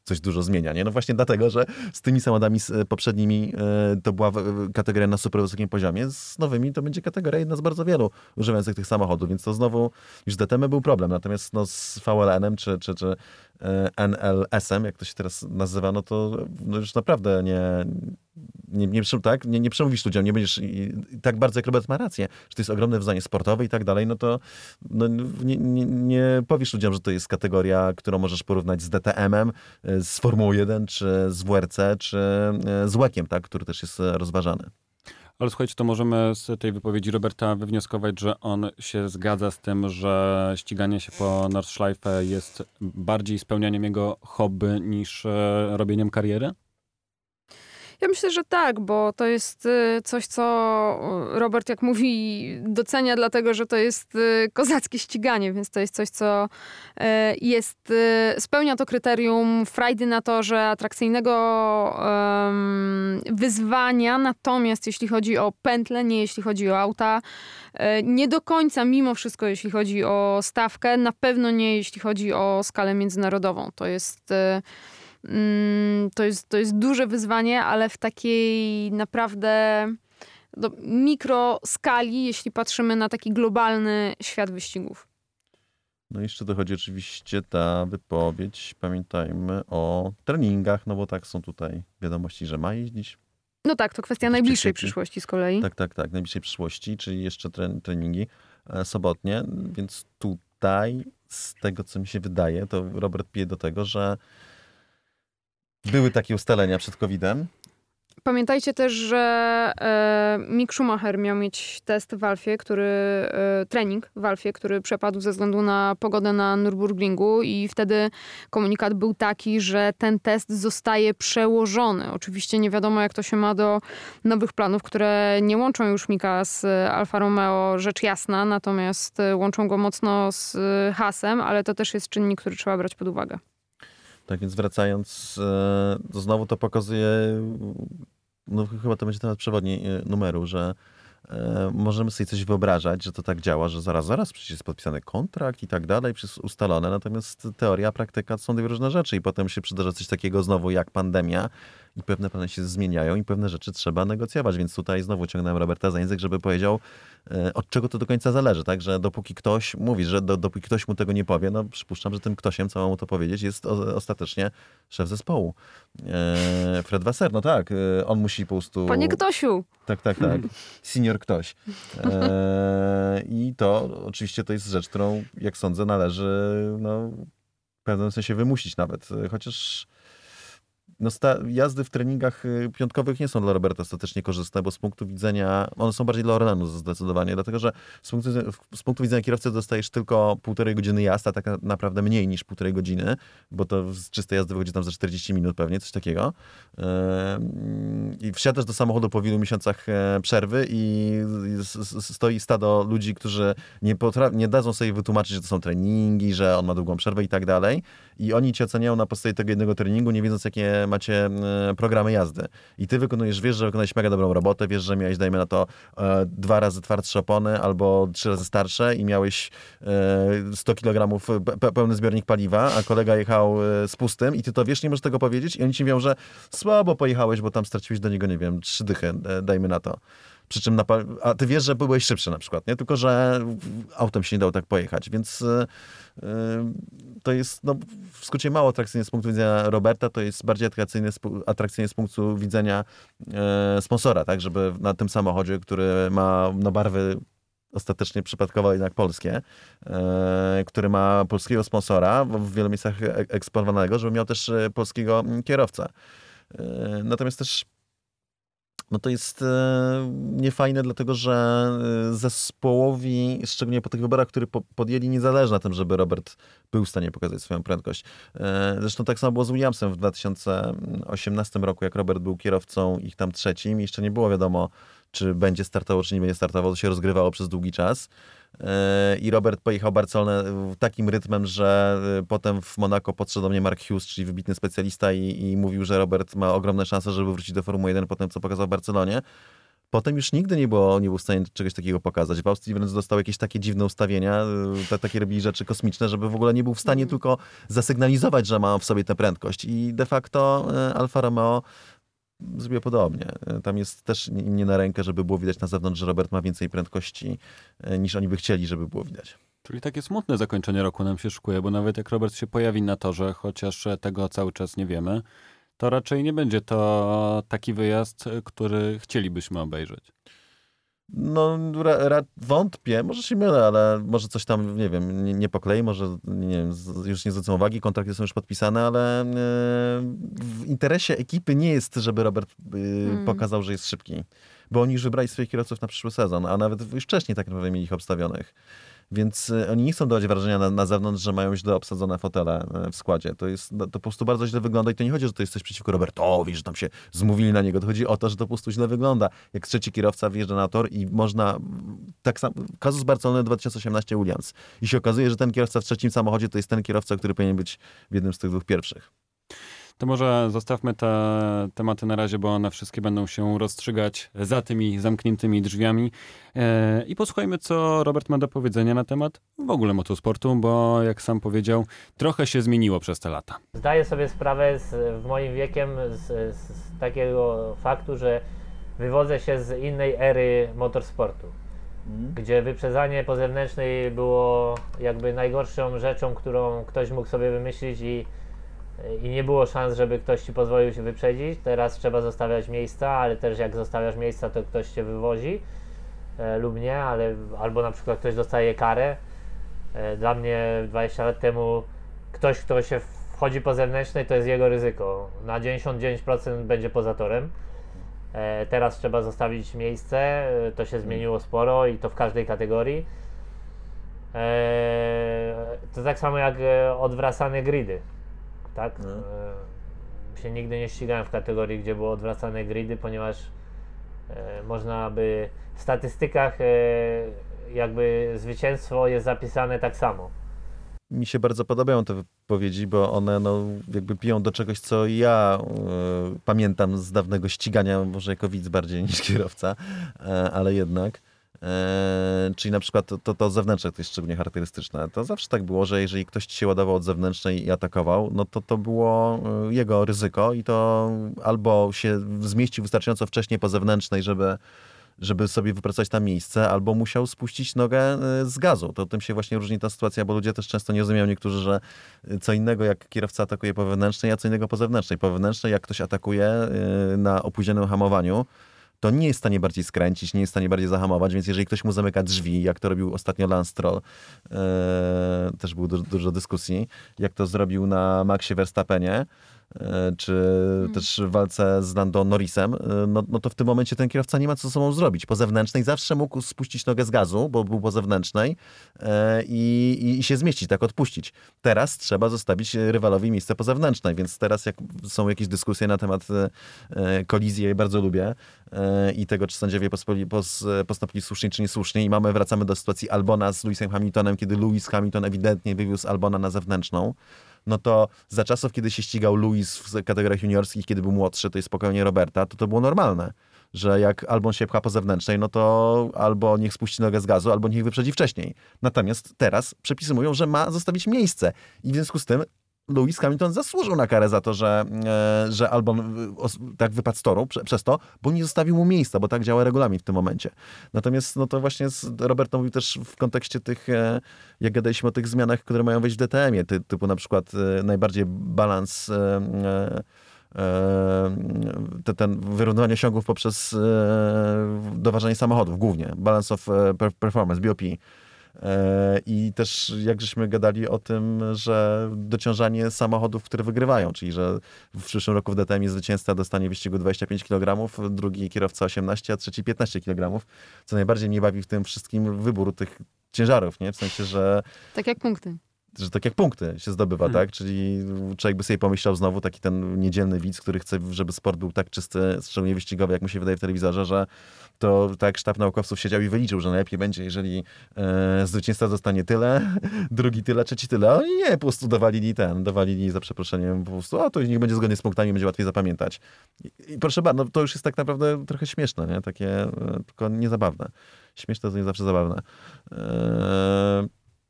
coś dużo zmienia. Nie? No właśnie dlatego, że z tymi samochodami z poprzednimi e, to była kategoria na super wysokim poziomie. Z nowymi to będzie kategoria jedna z bardzo wielu używających tych samochodów, więc to znowu już DTM był problem. Natomiast no, z VLN-em czy, czy, czy e, NLS-em, jak to się teraz nazywa, no to no już naprawdę nie, nie, nie, tak? nie, nie przemówisz ludziom, nie będziesz i, tak bardzo jak Robert ma rację, że to jest ogromne wyzwanie sportowe i tak dalej, no to no, nie, nie, nie powiesz ludziom, że to jest kategoria, którą możesz porównać z DTM-em, z Formułą 1, czy z WRC, czy z łekiem, tak? który też jest rozważany. Ale słuchajcie, to możemy z tej wypowiedzi Roberta wywnioskować, że on się zgadza z tym, że ściganie się po Nordschleife jest bardziej spełnianiem jego hobby niż e, robieniem kariery? Ja myślę, że tak, bo to jest y, coś, co Robert, jak mówi, docenia, dlatego że to jest y, kozackie ściganie, więc to jest coś, co y, jest, spełnia to kryterium frajdy na torze, atrakcyjnego wyzwania. Natomiast jeśli chodzi o pętle, nie jeśli chodzi o auta, nie do końca, mimo wszystko, jeśli chodzi o stawkę, na pewno nie jeśli chodzi o skalę międzynarodową. To jest to jest, to jest duże wyzwanie, ale w takiej naprawdę do mikroskali, jeśli patrzymy na taki globalny świat wyścigów. No i jeszcze dochodzi oczywiście ta wypowiedź, pamiętajmy o treningach, no bo tak są tutaj wiadomości, że ma jeździć. No tak, to kwestia najbliższej przyszłości z kolei. Tak, tak, tak, najbliższej przyszłości, czyli jeszcze treningi e, sobotnie, więc tutaj z tego, co mi się wydaje, to Robert pije do tego, że były takie ustalenia przed COVID-em. Pamiętajcie też, że e, Mick Schumacher miał mieć test w Alfie, który, e, trening w Alfie, który przepadł ze względu na pogodę na Nürburgringu i wtedy komunikat był taki, że ten test zostaje przełożony. Oczywiście nie wiadomo, jak to się ma do nowych planów, które nie łączą już Mika z Alfa Romeo, rzecz jasna, natomiast łączą go mocno z hasem, ale to też jest czynnik, który trzeba brać pod uwagę. Tak więc wracając, e, to znowu to pokazuje, no chyba to będzie temat przewodni e, numeru, że e, możemy sobie coś wyobrażać, że to tak działa, że zaraz, zaraz przecież jest podpisany kontrakt i tak dalej, przecież ustalone, natomiast teoria, praktyka to są dwie różne rzeczy i potem się przydarza coś takiego znowu jak pandemia i pewne plany się zmieniają i pewne rzeczy trzeba negocjować, więc tutaj znowu ciągnąłem Roberta za język, żeby powiedział, e, od czego to do końca zależy, tak, że dopóki ktoś mówi, że do, dopóki ktoś mu tego nie powie, no przypuszczam, że tym ktośem, co ma mu to powiedzieć, jest o, ostatecznie szef zespołu. E, Fred Wasser, no tak, e, on musi po prostu... Panie Ktosiu! Tak, tak, tak. Senior ktoś. E, I to oczywiście to jest rzecz, którą, jak sądzę, należy no, w pewnym sensie wymusić nawet, chociaż no jazdy w treningach y, piątkowych nie są dla Roberta ostatecznie korzystne, bo z punktu widzenia, one są bardziej dla Orlenu zdecydowanie, dlatego że z punktu, z punktu widzenia kierowcy dostajesz tylko półtorej godziny jazdy, a tak naprawdę mniej niż półtorej godziny, bo to z czystej jazdy wychodzi tam za 40 minut pewnie, coś takiego. I wsiadasz do samochodu po wielu miesiącach e, przerwy i stoi stado ludzi, którzy nie, potra- nie dadzą sobie wytłumaczyć, że to są treningi, że on ma długą przerwę i tak dalej. I oni cię oceniają na podstawie tego jednego treningu, nie wiedząc, jakie macie e, programy jazdy. I ty wykonujesz, wiesz, że wykonałeś mega dobrą robotę, wiesz, że miałeś, dajmy na to, e, dwa razy twardsze opony albo trzy razy starsze i miałeś 100 kg pełny zbiornik paliwa, a kolega jechał z pustym i ty to wiesz, nie możesz tego powiedzieć i oni ci mówią, że słabo pojechałeś, bo tam straciłeś do niego, nie wiem, trzy dychy, dajmy na to Przy czym, na, a ty wiesz, że byłeś szybszy na przykład, nie? Tylko, że autem się nie dało tak pojechać, więc to jest, no, w skrócie mało atrakcyjne z punktu widzenia Roberta, to jest bardziej atrakcyjne atrakcyjne z punktu widzenia e, sponsora, tak? Żeby na tym samochodzie, który ma no, barwy ostatecznie przypadkowo jednak polskie, e, który ma polskiego sponsora, w wielu miejscach e- eksponowanego, żeby miał też e, polskiego mm, kierowcę. E, Natomiast też no to jest e, niefajne, dlatego że e, zespołowi, szczególnie po tych wyborach, które po, podjęli, nie zależy na tym, żeby Robert był w stanie pokazać swoją prędkość. E, Zresztą tak samo było z Williamsem w 2018 roku, jak Robert był kierowcą ich tam trzecim. Jeszcze nie było wiadomo, czy będzie startował, czy nie będzie startował. To się rozgrywało przez długi czas. E, I Robert pojechał Barcelonę takim rytmem, że e, potem w Monako podszedł do mnie Mark Hughes, czyli wybitny specjalista i, i mówił, że Robert ma ogromne szanse, żeby wrócić do Formuły 1 po tym, co pokazał w Barcelonie. Potem już nigdy nie, było, nie był w stanie czegoś takiego pokazać. W Austrii wręcz dostał jakieś takie dziwne ustawienia, y, ta, takie robili rzeczy kosmiczne, żeby w ogóle nie był w stanie tylko zasygnalizować, że ma w sobie tę prędkość. I de facto Alfa Romeo zrobiło podobnie. Y, Tam jest też nie na rękę, żeby było widać na zewnątrz, że Robert ma więcej prędkości y, niż oni by chcieli, żeby było widać. Czyli takie smutne zakończenie roku nam się szykuje, bo nawet jak Robert się pojawi na torze, chociaż tego cały czas nie wiemy, to raczej nie będzie to taki wyjazd, który chcielibyśmy obejrzeć. No, ra, ra, wątpię, może się mylę, ale może coś tam, nie wiem, nie, nie poklei, może nie wiem, z- już nie zwrócą uwagi, kontrakty są już podpisane, ale e, w interesie ekipy nie jest, żeby Robert e, pokazał, że jest szybki. Bo oni już wybrali swoich kierowców na przyszły sezon, a nawet już wcześniej tak naprawdę mieli ich obstawionych. Więc e, oni nie chcą dawać wrażenia na, na zewnątrz, że mają źle obsadzone fotele e, w składzie. To, jest, no, to po prostu bardzo źle wygląda i to nie chodzi, że to jest coś przeciwko Robertowi, że tam się zmówili na niego. To chodzi o to, że to po prostu źle wygląda. Jak trzeci kierowca wjeżdża na tor i można... Tak samo... Kazus Barcelony 2018 Williams. I się okazuje, że ten kierowca w trzecim samochodzie to jest ten kierowca, który powinien być w jednym z tych dwóch pierwszych. To może zostawmy te tematy na razie, bo one wszystkie będą się rozstrzygać za tymi zamkniętymi drzwiami. E, I posłuchajmy, co Robert ma do powiedzenia na temat w ogóle motosportu, bo jak sam powiedział, trochę się zmieniło przez te lata. Zdaję sobie sprawę z, w moim wiekiem z, z, z takiego faktu, że wywodzę się z innej ery motorsportu, gdzie wyprzedzanie po zewnętrznej było jakby najgorszą rzeczą, którą ktoś mógł sobie wymyślić i, i nie było szans, żeby ktoś ci pozwolił się wyprzedzić. Teraz trzeba zostawiać miejsca, ale też jak zostawiasz miejsca, to ktoś cię wywozi e, lub nie, ale albo na przykład ktoś dostaje karę. E, Dla mnie 20 lat temu ktoś, kto się wchodzi po zewnętrznej, to jest jego ryzyko. Na 99% będzie poza torem. E, Teraz trzeba zostawić miejsce, e, to się zmieniło sporo i to w każdej kategorii. E, To tak samo jak e, odwracane gridy. Tak? No. E, Się nigdy nie ścigałem w kategorii, gdzie było odwracane gridy, ponieważ e, można by w statystykach e, jakby zwycięstwo jest zapisane tak samo. mi się bardzo podobają te wypowiedzi, bo one no, jakby piją do czegoś, co ja e, pamiętam z dawnego ścigania, może jako widz bardziej niż kierowca, e, ale jednak. E, czyli na przykład to, to, to zewnętrzne to jest szczególnie charakterystyczne. To zawsze tak było, że jeżeli ktoś się ładował od zewnętrznej i atakował, no to to było e, jego ryzyko i to albo się zmieścił wystarczająco wcześnie po zewnętrznej, żeby żeby sobie wypracować tam miejsce, albo musiał spuścić nogę e, z gazu. To tym się właśnie różni ta sytuacja, bo ludzie też często nie rozumieją niektórzy, że e, co innego jak kierowca atakuje po wewnętrznej, a co innego po zewnętrznej. Po wewnętrznej, jak ktoś atakuje na opóźnionym hamowaniu, to nie jest w stanie bardziej skręcić, nie jest w stanie bardziej zahamować, więc jeżeli ktoś mu zamyka drzwi, jak to robił ostatnio Lance Stroll, e, też było dużo, dużo dyskusji, jak to zrobił na Maxie Verstappenie, e, czy też w walce z Lando Norrisem, e, no, no to w tym momencie ten kierowca nie ma co ze sobą zrobić. Po zewnętrznej zawsze mógł spuścić nogę z gazu, bo był po zewnętrznej e, i, i, i się zmieścić, tak odpuścić. Teraz trzeba zostawić rywalowi miejsce po zewnętrznej, więc teraz jak są jakieś dyskusje na temat kolizji, ja je bardzo lubię i tego, czy sędziowie pospoli- pos, postąpili słusznie, czy niesłusznie i mamy, wracamy do sytuacji Albona z Lewisem Hamiltonem, kiedy Lewis Hamilton ewidentnie wywiózł Albona na zewnętrzną no to za czasów, kiedy się ścigał Luis w kategoriach juniorskich, kiedy był młodszy, to jest spokojnie Roberta, to to było normalne. Że jak Albon się pcha po zewnętrznej, no to albo niech spuści nogę z gazu, albo niech wyprzedzi wcześniej. Natomiast teraz przepisy mówią, że ma zostawić miejsce. I w związku z tym Lewis Hamilton zasłużył na karę za to, że, e, że Albon os- tak wypadł z toru prze, przez to, bo nie zostawił mu miejsca, bo tak działa regulamin w tym momencie. Natomiast no to właśnie Robert mówił też w kontekście tych, e, jak gadaliśmy o tych zmianach, które mają wejść w DTM-ie, ty, typu na przykład e, najbardziej balans e, e, e, te, ten wyrównywanie osiągów poprzez e, doważanie samochodów głównie, balance of e, per- performance, BOP. E, I też jak żeśmy gadali o tym, że dociążanie samochodów, które wygrywają, czyli że w przyszłym roku w DTM zwycięzca dostanie wyścigu 25 kg, drugi kierowca 18, a trzeci 15 kg. Co najbardziej mnie bawi w tym wszystkim wybór tych ciężarów, nie? W sensie, że Tak jak punkty. Że tak jak punkty się zdobywa, Hmm. tak? Czyli człowiek by sobie pomyślał znowu taki ten niedzielny widz, który chce, żeby sport był tak czysty, szczególnie wyścigowy, jak mu się wydaje w telewizorze, że to tak sztab naukowców siedział i wyliczył, że najlepiej będzie, jeżeli e, zwycięzca dostanie tyle, drugi tyle, trzeci tyle. Oni nie, po prostu dowalili ten, dowalili za przeproszeniem po prostu, a to niech będzie zgodnie z punktami, będzie łatwiej zapamiętać. I, i proszę bardzo, no, to już jest tak naprawdę trochę śmieszne, nie? Takie, e, tylko niezabawne. Śmieszne to nie zawsze zabawne. E,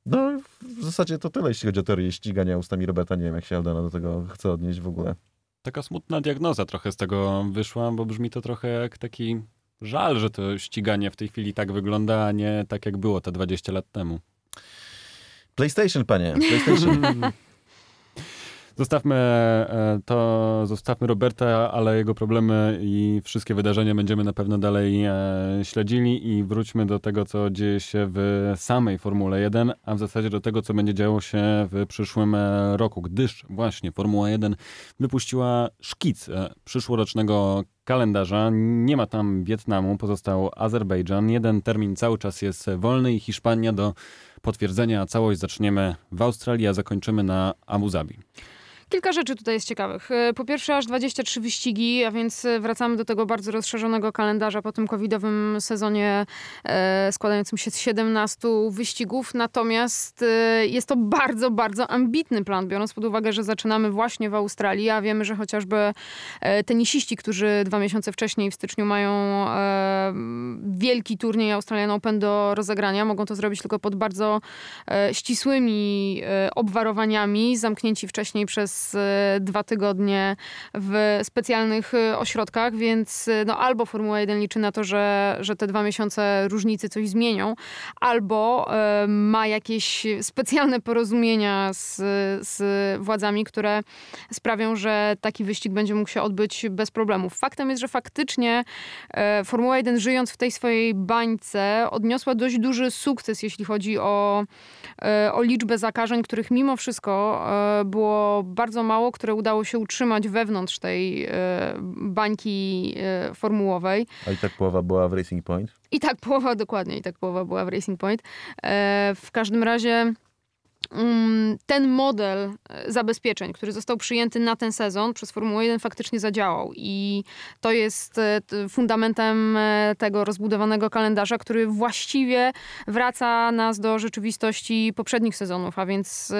no, w zasadzie to tyle, jeśli chodzi o teorię ścigania ustami Roberta. Nie wiem, jak się Aldona do tego chce odnieść w ogóle. Taka smutna diagnoza trochę z tego wyszła, bo brzmi to trochę jak taki żal, że to ściganie w tej chwili tak wygląda, a nie tak jak było te 20 lat temu. PlayStation, panie, PlayStation. Zostawmy e, to, zostawmy Roberta, ale jego problemy i wszystkie wydarzenia będziemy na pewno dalej e, śledzili i wróćmy do tego, co dzieje się w samej Formule 1, a w zasadzie do tego, co będzie działo się w przyszłym e, roku, gdyż właśnie Formuła 1 wypuściła szkic przyszłorocznego kalendarza. Nie ma tam Wietnamu, pozostał Azerbejdżan. Jeden termin cały czas jest wolny i Hiszpania do potwierdzenia. Całość zaczniemy w Australii, a zakończymy na Abu Zabi. Kilka rzeczy tutaj jest ciekawych. E, Po pierwsze, aż 23 wyścigi, a więc e, wracamy do tego bardzo rozszerzonego kalendarza po tym covidowym sezonie e, składającym się z 17 wyścigów. Natomiast jest to bardzo, bardzo ambitny plan, biorąc pod uwagę, że zaczynamy właśnie w Australii, a wiemy, że chociażby tenisiści, którzy dwa miesiące wcześniej w styczniu mają wielki turniej Australian Open do rozegrania, mogą to zrobić tylko pod bardzo ścisłymi obwarowaniami, zamknięci wcześniej przez e, dwa tygodnie w specjalnych e, ośrodkach, więc e, no, albo Formuła 1 liczy na to, że, że te dwa miesiące różnicy coś zmienią, albo ma jakieś specjalne porozumienia z, z władzami, które sprawią, że taki wyścig będzie mógł się odbyć bez problemów. Faktem jest, że faktycznie Formuła 1 żyjąc w tej swojej bańce odniosła dość duży sukces, jeśli chodzi o, o liczbę zakażeń, których mimo wszystko było bardzo mało, które udało się utrzymać wewnątrz tej e, bańki e, formułowej. A i tak połowa była w Racing Point. I tak połowa, dokładnie, i tak połowa była w Racing Point. E, w każdym razie ten model e, zabezpieczeń, który został przyjęty na ten sezon przez Formułę 1 faktycznie zadziałał i to jest e, fundamentem e, tego rozbudowanego kalendarza, który właściwie wraca nas do rzeczywistości poprzednich sezonów, a więc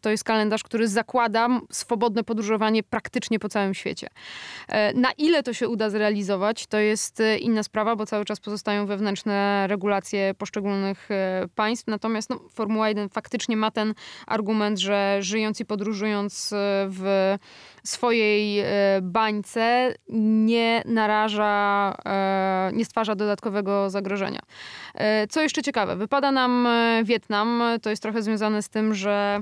to jest kalendarz, który zakłada swobodne podróżowanie praktycznie po całym świecie. Na ile to się uda zrealizować, to jest inna sprawa, bo cały czas pozostają wewnętrzne regulacje poszczególnych państw. Natomiast no, Formuła 1 faktycznie ma ten argument, że żyjąc i podróżując e, w swojej e, bańce nie naraża, e, nie stwarza dodatkowego zagrożenia. Co jeszcze ciekawe, wypada nam Wietnam. To jest trochę związane z tym, że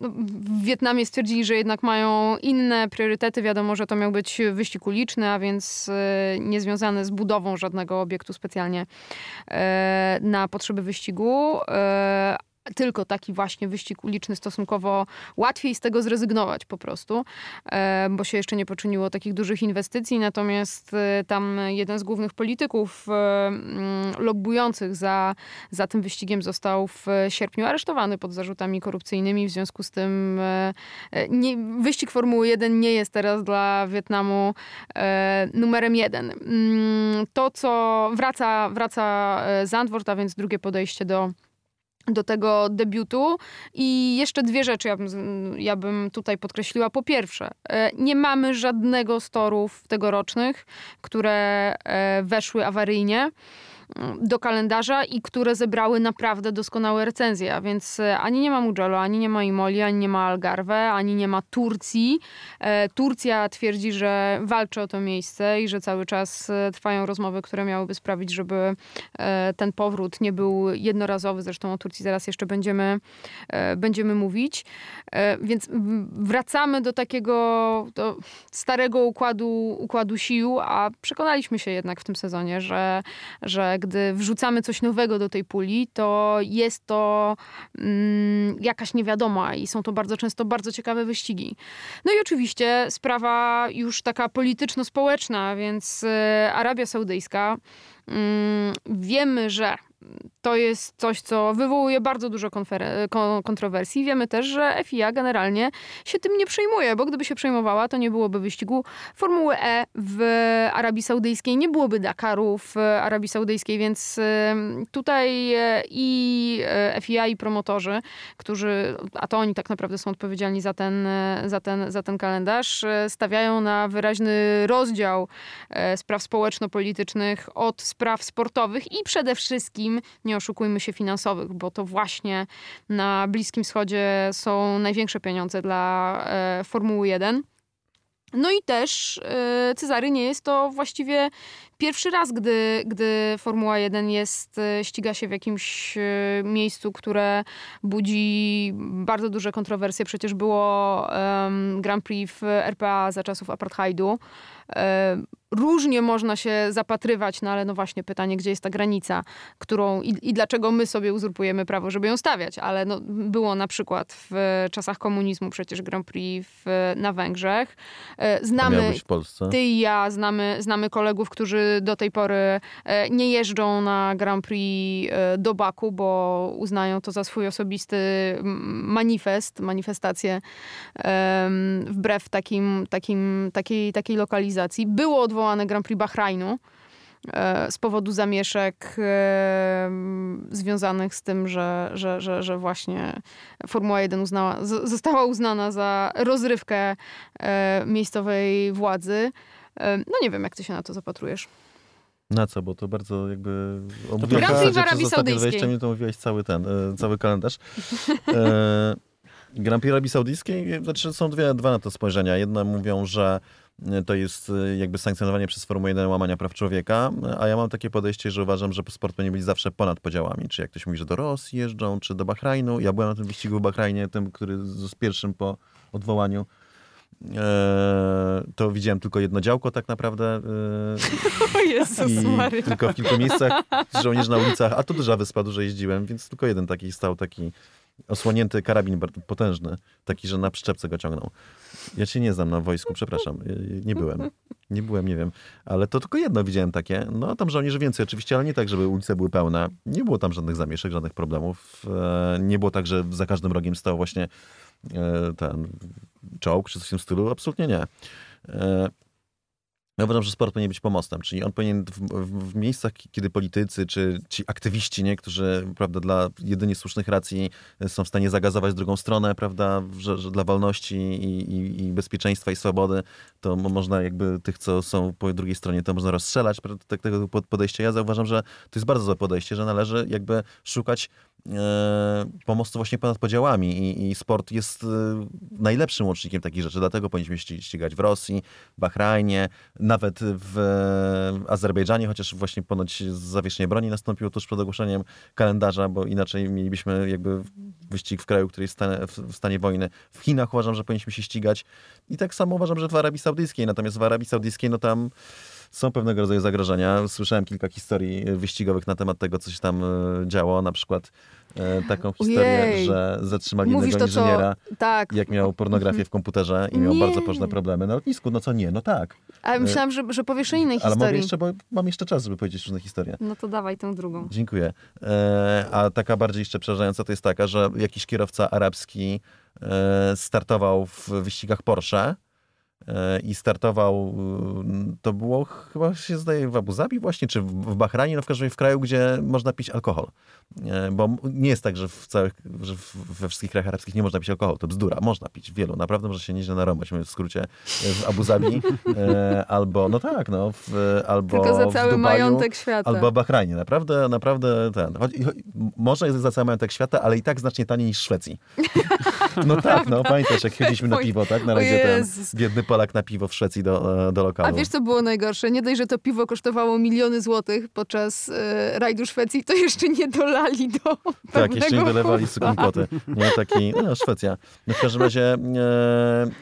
no, w Wietnamie stwierdzili, że jednak mają inne priorytety. Wiadomo, że to miał być wyścig uliczny, a więc e, nie związany z budową żadnego obiektu specjalnie na potrzeby wyścigu. Tylko taki właśnie wyścig uliczny stosunkowo łatwiej z tego zrezygnować po prostu, e, bo się jeszcze nie poczyniło takich dużych inwestycji. Natomiast e, tam jeden z głównych polityków e, mm, lobbujących za, za tym wyścigiem został w sierpniu aresztowany pod zarzutami korupcyjnymi. W związku z tym nie, wyścig Formuły 1 nie jest teraz dla Wietnamu numerem jeden. Mm, To, co wraca, wraca Zandvoort, a więc drugie podejście do do tego debiutu. I jeszcze dwie rzeczy ja bym, ja bym tutaj podkreśliła. Po pierwsze, e, nie mamy żadnego z torów tegorocznych, które e, weszły awaryjnie. Do kalendarza i które zebrały naprawdę doskonałe recenzje. A więc e, ani nie ma Mugello, ani nie ma Imoli, ani nie ma Algarve, ani nie ma Turcji. E, Turcja twierdzi, że walczy o to miejsce i że cały czas e, trwają rozmowy, które miałyby sprawić, żeby ten powrót nie był jednorazowy. Zresztą o Turcji zaraz jeszcze będziemy, będziemy mówić. Więc wracamy do takiego do starego układu, układu sił, a przekonaliśmy się jednak w tym sezonie, że, że gdy wrzucamy coś nowego do tej puli, to jest to mm, jakaś niewiadoma i są to bardzo często bardzo ciekawe wyścigi. No i oczywiście sprawa już taka polityczno-społeczna, więc e, Arabia Saudyjska. Mm, wiemy, że to jest coś, co wywołuje bardzo dużo kontrowersji. Wiemy też, że FIA generalnie się tym nie przejmuje, bo gdyby się przejmowała, to nie byłoby wyścigu Formuły E w Arabii Saudyjskiej, nie byłoby Dakaru w Arabii Saudyjskiej, więc tutaj e, i e, FIA i promotorzy, którzy, a to oni tak naprawdę są odpowiedzialni za ten, e, za ten, za ten kalendarz, stawiają na wyraźny rozdział spraw społeczno-politycznych od spraw sportowych i przede wszystkim, nie oszukujmy się, finansowych, bo to właśnie na Bliskim Wschodzie są największe pieniądze dla e, Formuły 1. No i też e, Cezary nie jest to właściwie pierwszy raz, gdy, gdy Formuła 1 jest, e, ściga się w jakimś e, miejscu, które budzi bardzo duże kontrowersje. Przecież było Grand Prix w RPA za czasów apartheidu. E, Różnie można się zapatrywać, no ale no właśnie pytanie, gdzie jest ta granica, którą i, i dlaczego my sobie uzurpujemy prawo, żeby ją stawiać. Ale no, było na przykład w czasach komunizmu przecież Grand Prix w, na Węgrzech. E, Znamy w Polsce. ty i ja znamy, znamy kolegów, którzy do tej pory e, nie jeżdżą na Grand Prix do Baku, bo uznają to za swój osobisty manifest, manifestację wbrew takim, takim, takiej, takiej lokalizacji. Było odwołane Grand Prix Bahrajnu e, z powodu zamieszek e, związanych z tym, że, że, że, że właśnie Formuła 1 uznała, została uznana za rozrywkę e, miejscowej władzy. No nie wiem, jak ty się na to zapatrujesz. Na co, bo to bardzo jakby... Grand Prix w Arabii 20 Saudyjskiej. minut omówiłeś cały ten, cały kalendarz. Grand Prix Arabii Saudyjskiej, znaczy są dwie, dwa na to spojrzenia. Jedne mówią, że to jest e, jakby sankcjonowanie przez Formułę 1 łamania praw człowieka, a ja mam takie podejście, że uważam, że sport powinien być zawsze ponad podziałami. Czy jak ktoś mówi, że do Rosji jeżdżą, czy do Bahrajnu. Ja byłem na tym wyścigu w Bahrajnie, tym, który z pierwszym po odwołaniu. E, to widziałem tylko jedno działko tak naprawdę. E, O Jezus i tylko w kilku miejscach żołnierz na ulicach, a to duża wyspa, dużo jeździłem, więc tylko jeden taki stał, taki osłonięty karabin potężny, taki, że na przyczepce go ciągnął. Ja się nie znam na wojsku, przepraszam, y, nie byłem. Nie byłem, nie wiem, ale to tylko jedno widziałem takie. No tam żołnierzy więcej oczywiście, ale nie tak, żeby ulice były pełne. Nie było tam żadnych zamieszek, żadnych problemów. E, Nie było tak, że za każdym rogiem stał właśnie e, ten czołg czy coś w tym stylu. Absolutnie nie. Ja uważam, że sport powinien być pomostem, czyli on powinien w, w, w miejscach, kiedy politycy czy ci aktywiści, nie, którzy prawda, dla jedynie słusznych racji są w stanie zagazować drugą stronę, prawda, że, że dla wolności i, i, i bezpieczeństwa i swobody, to mo- można jakby tych, co są po drugiej stronie, to można rozstrzelać, prawda, tego pod- podejścia. Ja zauważam, że to jest bardzo złe podejście, że należy jakby szukać pomostu właśnie ponad podziałami i, i sport jest e, najlepszym łącznikiem takich rzeczy, dlatego powinniśmy ści- ścigać w Rosji, Bahrajnie, nawet w e, Azerbejdżanie, chociaż właśnie ponoć zawieszenie broni nastąpiło tuż przed ogłoszeniem kalendarza, bo inaczej mielibyśmy jakby wyścig w kraju, który jest w stanie wojny. W Chinach uważam, że powinniśmy się ścigać. I tak samo uważam, że w Arabii Saudyjskiej, natomiast w Arabii Saudyjskiej no tam są pewnego rodzaju zagrożenia. Słyszałem kilka historii wyścigowych na temat tego, co się tam e, działo. Na przykład e, taką historię, Ojej. że zatrzymali Mówisz jednego to, co... inżyniera, Tak, jak miał pornografię w komputerze i miał Nie. bardzo poważne problemy na lotnisku. No co nie, no tak. ale myślałam, że, że powiesz o innej Ale mogę historii. jeszcze, bo mam jeszcze czas, żeby powiedzieć różne historie. No to dawaj tę drugą. Dziękuję. E, a taka bardziej jeszcze przerażająca to jest taka, że jakiś kierowca arabski e, startował w wyścigach Porsche e, i startował, y, to było chyba się zdaje w Abu Zabi właśnie, czy w w Bahrajnie, no w każdym razie w kraju, gdzie można pić alkohol. E, Bo nie jest tak, że w całych, że w- we wszystkich krajach arabskich nie można pić alkoholu. To bzdura. Można pić w wielu. Naprawdę może się nieźle narąbać. W skrócie e, w Abu Zabi e, albo, no tak, no, w, albo Tylko za w cały Dubaju, majątek świata. Albo Bahrajnie. Naprawdę, naprawdę ten. Chodzi, może jest za cały majątek świata, ale i tak znacznie taniej niż w Szwecji. No tak, no pamiętasz, jak chodziliśmy na piwo, tak? Na razie ten biedny Polak na piwo w Szwecji do, e, do lokalu. A wiesz, co było najgorsze? Nie dość, że to piwo kosztowało miliony złotych podczas e, rajdu Szwecji, to jeszcze nie dolali do Tak, jeszcze nie dolewali sukinkoty. Nie, taki, no Szwecja. No w każdym razie e,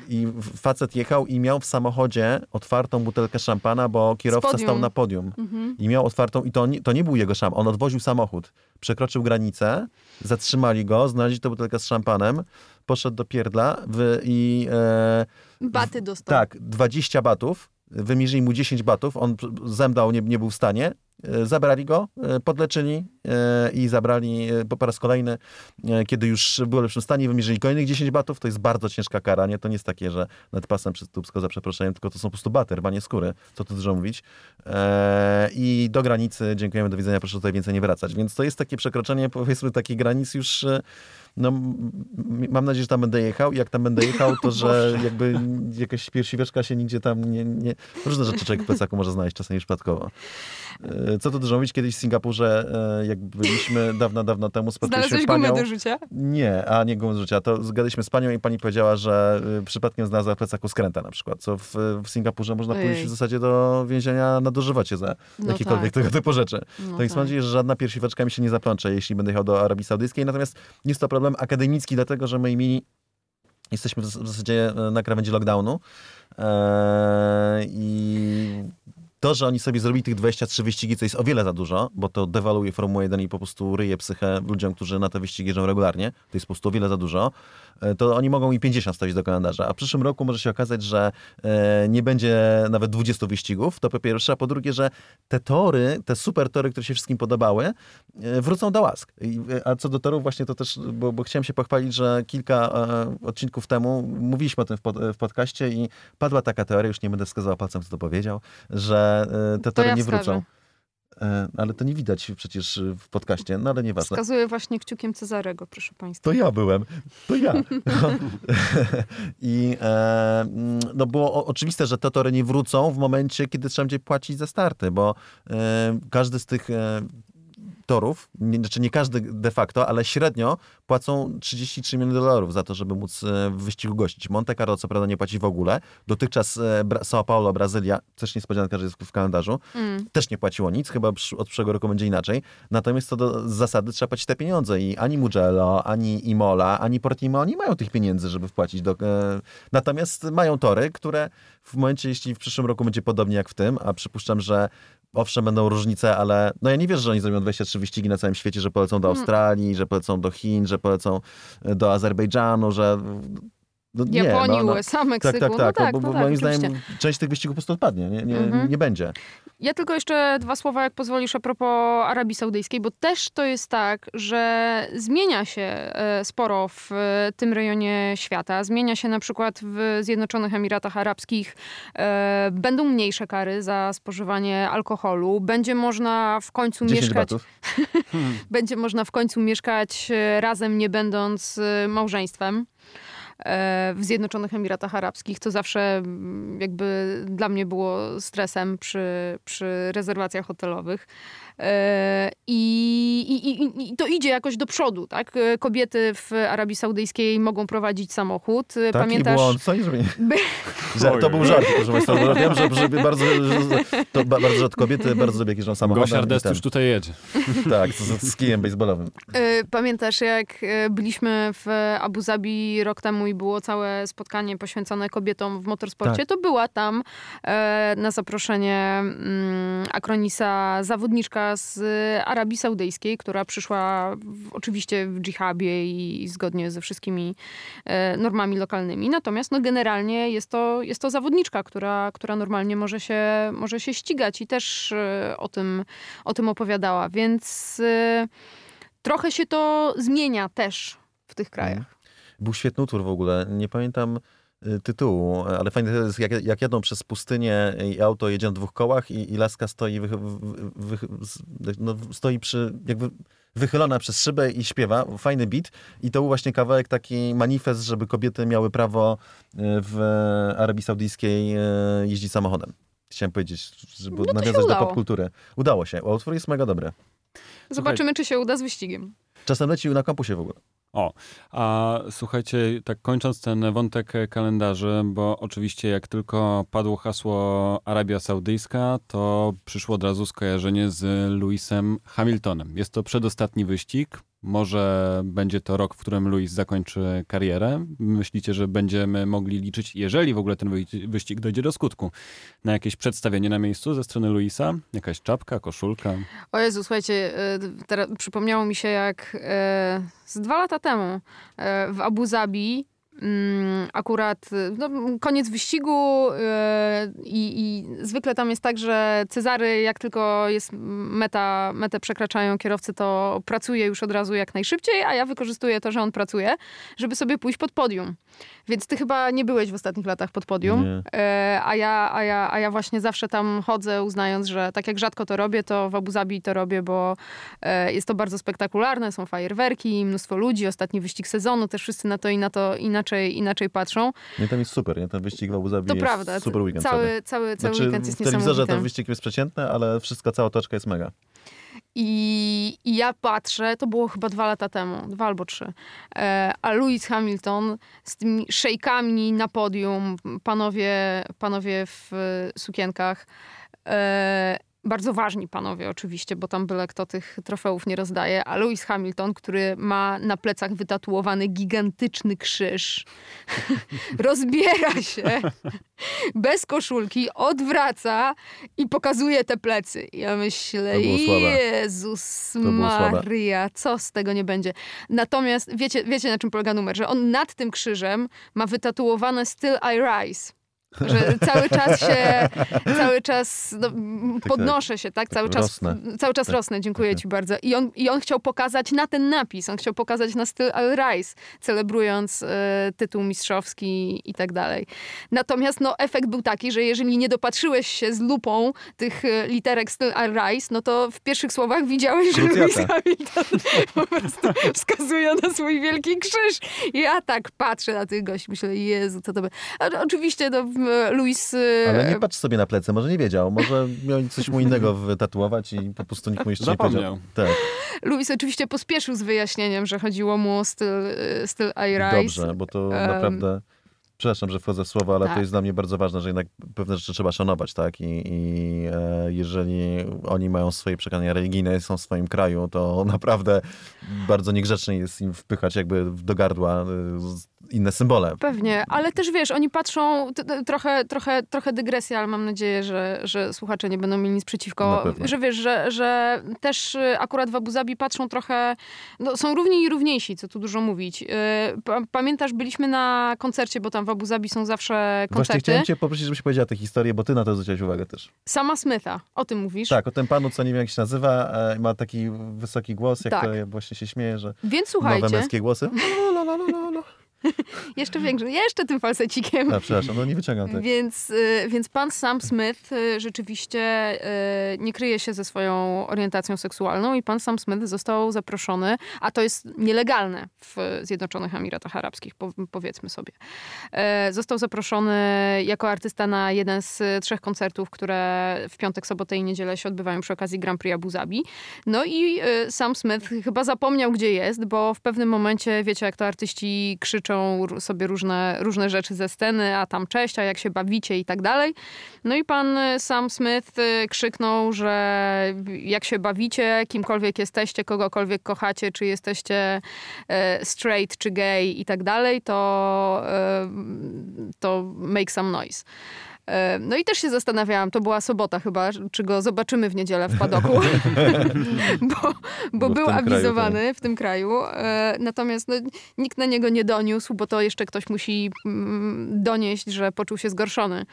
i facet jechał i miał w samochodzie otwartą butelkę szampana, bo kierowca stał na podium. Mhm. I miał otwartą, i to to nie był jego szampan, on odwoził samochód. Przekroczył granicę, zatrzymali go, znaleźli tę butelkę z szampanem, poszedł do pierdla w, i e, Baty dostał. tak, 20 batów, wymierzyli mu 10 batów, on zemdał, nie, nie był w stanie, e, zabrali go, e, podleczyli e, i zabrali po raz kolejny, kiedy już był w lepszym stanie, wymierzyli kolejnych 10 batów, to jest bardzo ciężka kara, nie? To nie jest takie, że nad pasem przez tubsko za przeproszeniem, tylko to są po prostu baty, rwanie skóry, co tu dużo mówić. I do granicy, dziękujemy, do widzenia, proszę tutaj więcej nie wracać. Więc to jest takie przekroczenie, powiedzmy, takich granic już no, mam nadzieję, że tam będę jechał. I Jak tam będę jechał, to że jakby jakaś piersiweczka się nigdzie tam nie, nie... Różne rzeczy człowiek w plecaku może znaleźć, czasami przypadkowo. E, Co tu dużo mówić, kiedyś w Singapurze, e, jak byliśmy dawno, dawno temu, spotkaliśmy Znalazłeś panią... do życia? Nie, a nie gumę do życia. To zgadaliśmy z panią i pani powiedziała, że y, przypadkiem znalazła w plecaku skręta na przykład, co w, w Singapurze można Ojej. pójść w zasadzie do więzienia na dożywocie za No jakiekolwiek tak. tego typu rzeczy. No to więc tak. mam nadzieję, że żadna piersiweczka mi się nie zaplącze, jeśli będę jechał do Arabii Saudyjskiej. Natomiast jest to problem akademicki, dlatego że moi mini jesteśmy w w zasadzie e, na krawędzi lockdownu. Eee, i to, że oni sobie zrobili tych 23 wyścigi, co jest o wiele za dużo, bo to dewaluje Formułę 1 i po prostu ryje psychę ludziom, którzy na te wyścigi jeżdżą regularnie, to jest po prostu o wiele za dużo, e, to oni mogą i 50 stawić do kalendarza. A w przyszłym roku może się okazać, że e, nie będzie nawet 20 wyścigów, to po pierwsze, a po drugie, że te tory, te super tory, które się wszystkim podobały, e, wrócą do łask. A co do torów właśnie to też, bo, bo chciałem się pochwalić, że kilka odcinków temu mówiliśmy o tym w, pod, w podcaście i padła taka teoria, już nie będę wskazywał palcem, kto to powiedział, że e, te tory ja nie wrócą. E, ale to nie widać przecież w podcaście, no ale nieważne. Wskazuję właśnie kciukiem Cezarego, proszę państwa. To ja byłem. To ja. I e, no było oczywiste, że te tory nie wrócą w momencie, kiedy trzeba będzie płacić za starty, bo e, każdy z tych e, torów, nie, znaczy nie każdy de facto, ale średnio płacą 33 miliony dolarów za to, żeby móc e, w wyścigu gościć. Monte Carlo co prawda nie płaci w ogóle. Dotychczas e, Bra- São Paulo, Brazylia, też niespodzianka, że jest w kalendarzu, Mm. też nie płaciło nic, chyba od przyszłego roku będzie inaczej. Natomiast co do zasady trzeba płacić te pieniądze i ani Mugello, ani Imola, ani Portimao nie mają tych pieniędzy, żeby wpłacić. Do, e, natomiast mają tory, które w momencie, jeśli w przyszłym roku będzie podobnie jak w tym, a przypuszczam, że owszem, będą różnice, ale no ja nie wierzę, że oni zrobią 23 wyścigi na całym świecie, że polecą do Australii, że polecą do Chin, że polecą e, do Azerbejdżanu, że no, nie, Japonii, no, no. USA, Meksyku. Tak, tak, tak. No tak, bo, bo no tak, moim oczywiście. zdaniem część tych wyścigów po prostu odpadnie. Nie, nie, Mhm. nie będzie. Ja tylko jeszcze dwa słowa, jak pozwolisz, a propos Arabii Saudyjskiej, bo też to jest tak, że zmienia się e, sporo w e, tym rejonie świata. Zmienia się na przykład w Zjednoczonych Emiratach Arabskich. E, Będą mniejsze kary za spożywanie alkoholu. Będzie można w końcu 10 mieszkać będzie można w końcu mieszkać razem, nie będąc małżeństwem w Zjednoczonych Emiratach Arabskich, co zawsze mm, jakby dla mnie było stresem przy, przy rezerwacjach hotelowych. E, I, i, i, I to idzie jakoś do przodu, tak? E, Kobiety w Arabii Saudyjskiej mogą prowadzić samochód. E, Taki Pamiętasz? błąd. Co nie. By- to był żart, proszę Państwa. Wiem, że, że bardzo, że, to ba- bardzo rzadko kobiety bardzo lubię, jak jeżdżą samochodem. Gosia Ardest już tutaj jedzie. Tak, z, z kijem baseballowym. E, Pamiętasz, jak e, byliśmy w Abu Zabi rok temu i było całe spotkanie poświęcone kobietom w motorsporcie, Tak. to była tam e, na zaproszenie mm, Akronisa zawodniczka z Arabii Saudyjskiej, która przyszła w, oczywiście w dżihabie i zgodnie ze wszystkimi e, normami lokalnymi. Natomiast no, generalnie jest to, jest to zawodniczka, która, która normalnie może się, może się ścigać i też e, o tym, o tym opowiadała. Więc e, trochę się to zmienia też w tych krajach. Był świetny utwór w ogóle. Nie pamiętam, y, tytułu, ale fajne to jest, jak, jak jadą przez pustynię i auto jedzie na dwóch kołach i, i laska stoi, no, stoi przy, jakby wychylona przez szybę i śpiewa. Fajny beat. I to był właśnie kawałek taki manifest, żeby kobiety miały prawo y, w Arabii Saudyjskiej y, jeździć samochodem. Chciałem powiedzieć, żeby No nawiązać do popkultury. Udało się. Utwór jest mega dobry. Zobaczymy, czy się uda z wyścigiem. Czasem leci na kampusie w ogóle. O, a słuchajcie, tak kończąc ten wątek kalendarzy, bo oczywiście jak tylko padło hasło Arabia Saudyjska, to przyszło od razu skojarzenie z Lewisem Hamiltonem. Jest to przedostatni wyścig. Może będzie to rok, w którym Lewis zakończy karierę. Myślicie, że będziemy mogli liczyć, jeżeli w ogóle ten wyścig dojdzie do skutku, na jakieś przedstawienie na miejscu ze strony Lewisa? Jakaś czapka, koszulka? O Jezu, słuchajcie, e, teraz przypomniało mi się jak e, z dwa lata temu e, w Abu Zabi akurat e, no, koniec wyścigu e, i, i zwykle tam jest tak, że Cezary jak tylko jest meta, metę przekraczają kierowcy, to pracuje już od razu jak najszybciej, a ja wykorzystuję to, że on pracuje, żeby sobie pójść pod podium. Więc ty chyba nie byłeś w ostatnich latach pod podium, Nie. e, a, ja, a, ja, a ja właśnie zawsze tam chodzę, uznając, że tak jak rzadko to robię, to w Abu Zabi to robię, bo e, jest to bardzo spektakularne, są fajerwerki, mnóstwo ludzi, ostatni wyścig sezonu, też wszyscy na to i na to inaczej, inaczej patrzą. Nie, tam jest super. Nie? Ten wyścig w Abu Zabi To jest prawda, super weekend. cały, cały, cały Znaczy, weekend jest w telewizorze ten wyścig jest przeciętny, ale wszystko, cała otoczka jest mega. I, I ja patrzę, to było chyba dwa lata temu, dwa albo trzy, e, a Lewis Hamilton z tymi szejkami na podium, panowie, panowie w sukienkach, e, bardzo ważni panowie oczywiście, bo tam byle kto tych trofeów nie rozdaje, a Lewis Hamilton, który ma na plecach wytatuowany gigantyczny krzyż, rozbiera się bez koszulki, odwraca i pokazuje te plecy. Ja myślę. Jezus. Maria, co z tego nie będzie. Natomiast wiecie, wiecie na czym polega numer, że on nad tym krzyżem ma wytatuowane Still I Rise. Że cały czas się, cały czas no, m, podnoszę się, tak? Cały czas, rosnę. cały czas rosnę, dziękuję ci bardzo. I on, I on chciał pokazać na ten napis, on chciał pokazać na Still I Rise, celebrując e, tytuł mistrzowski i tak dalej. Natomiast no, efekt był taki, że jeżeli nie dopatrzyłeś się z lupą tych e, literek Still I Rise, no to w pierwszych słowach widziałeś, że Krucjata. Hamilton po prostu wskazuje na swój wielki krzyż. Ja tak patrzę na tych gości, myślę, Jezu, co to by... Oczywiście no, Luis... e, Ale nie patrz sobie na plecy, może nie wiedział, może miał coś mu innego wytatuować i po prostu nikt mu jeszcze nie powiedział. Zapomniał. Tak, Luis oczywiście pospieszył z wyjaśnieniem, że chodziło mu o styl, e, styl I Rise. dobrze, bo to Em, naprawdę... Przepraszam, że wchodzę w słowo, ale tak. to jest dla mnie bardzo ważne, że jednak pewne rzeczy trzeba szanować, tak? I, i e, jeżeli oni mają swoje przekonania religijne, są w swoim kraju, to naprawdę bardzo niegrzecznie jest im wpychać jakby do gardła e, inne symbole. Pewnie, ale też wiesz, oni patrzą, trochę, trochę, trochę dygresja, ale mam nadzieję, że, że słuchacze nie będą mieli nic przeciwko, że wiesz, że, że też y, akurat w Abu Zabi patrzą trochę, no, są równi i równiejsi, co tu dużo mówić. Y, pa- Pamiętasz, byliśmy na koncercie, bo tam w Abu Zabi są zawsze Właśnie koncerty, chciałem cię poprosić, żebyś powiedziała tę historię, bo ty na to zwróciłeś uwagę też. sama Smitha, o tym mówisz? Tak, o tym panu, co nie wiem jak się nazywa, e, ma taki wysoki głos, jak Tak. to właśnie się śmieje, że Więc nowe słuchajcie, męskie głosy. Jeszcze większy, jeszcze tym falsecikiem. A, przepraszam, no nie wyciągam tak. Więc, y, więc pan Sam Smith y, rzeczywiście y, nie kryje się ze swoją orientacją seksualną i pan Sam Smith został zaproszony, a to jest nielegalne w Zjednoczonych Emiratach Arabskich, po, powiedzmy sobie. Został zaproszony jako artysta na jeden z trzech koncertów, które w piątek, sobotę i niedzielę się odbywają przy okazji Grand Prix Abu Zabi. No i Sam Smith chyba zapomniał, gdzie jest, bo w pewnym momencie, wiecie, jak to artyści krzyczą r- sobie różne, różne rzeczy ze sceny, a tam cześć, a jak się bawicie i tak dalej. No i pan y, Sam Smith y, krzyknął, że jak się bawicie, kimkolwiek jesteście, kogokolwiek kochacie, czy jesteście e, straight, czy gay i tak dalej, to, to make some noise. No i też się zastanawiałam, to była sobota chyba, czy go zobaczymy w niedzielę w padoku, bo, bo Bo w był tym kraju, awizowany w tym kraju. E, Natomiast no, nikt na niego nie doniósł, bo to jeszcze ktoś musi mm, donieść, że poczuł się zgorszony.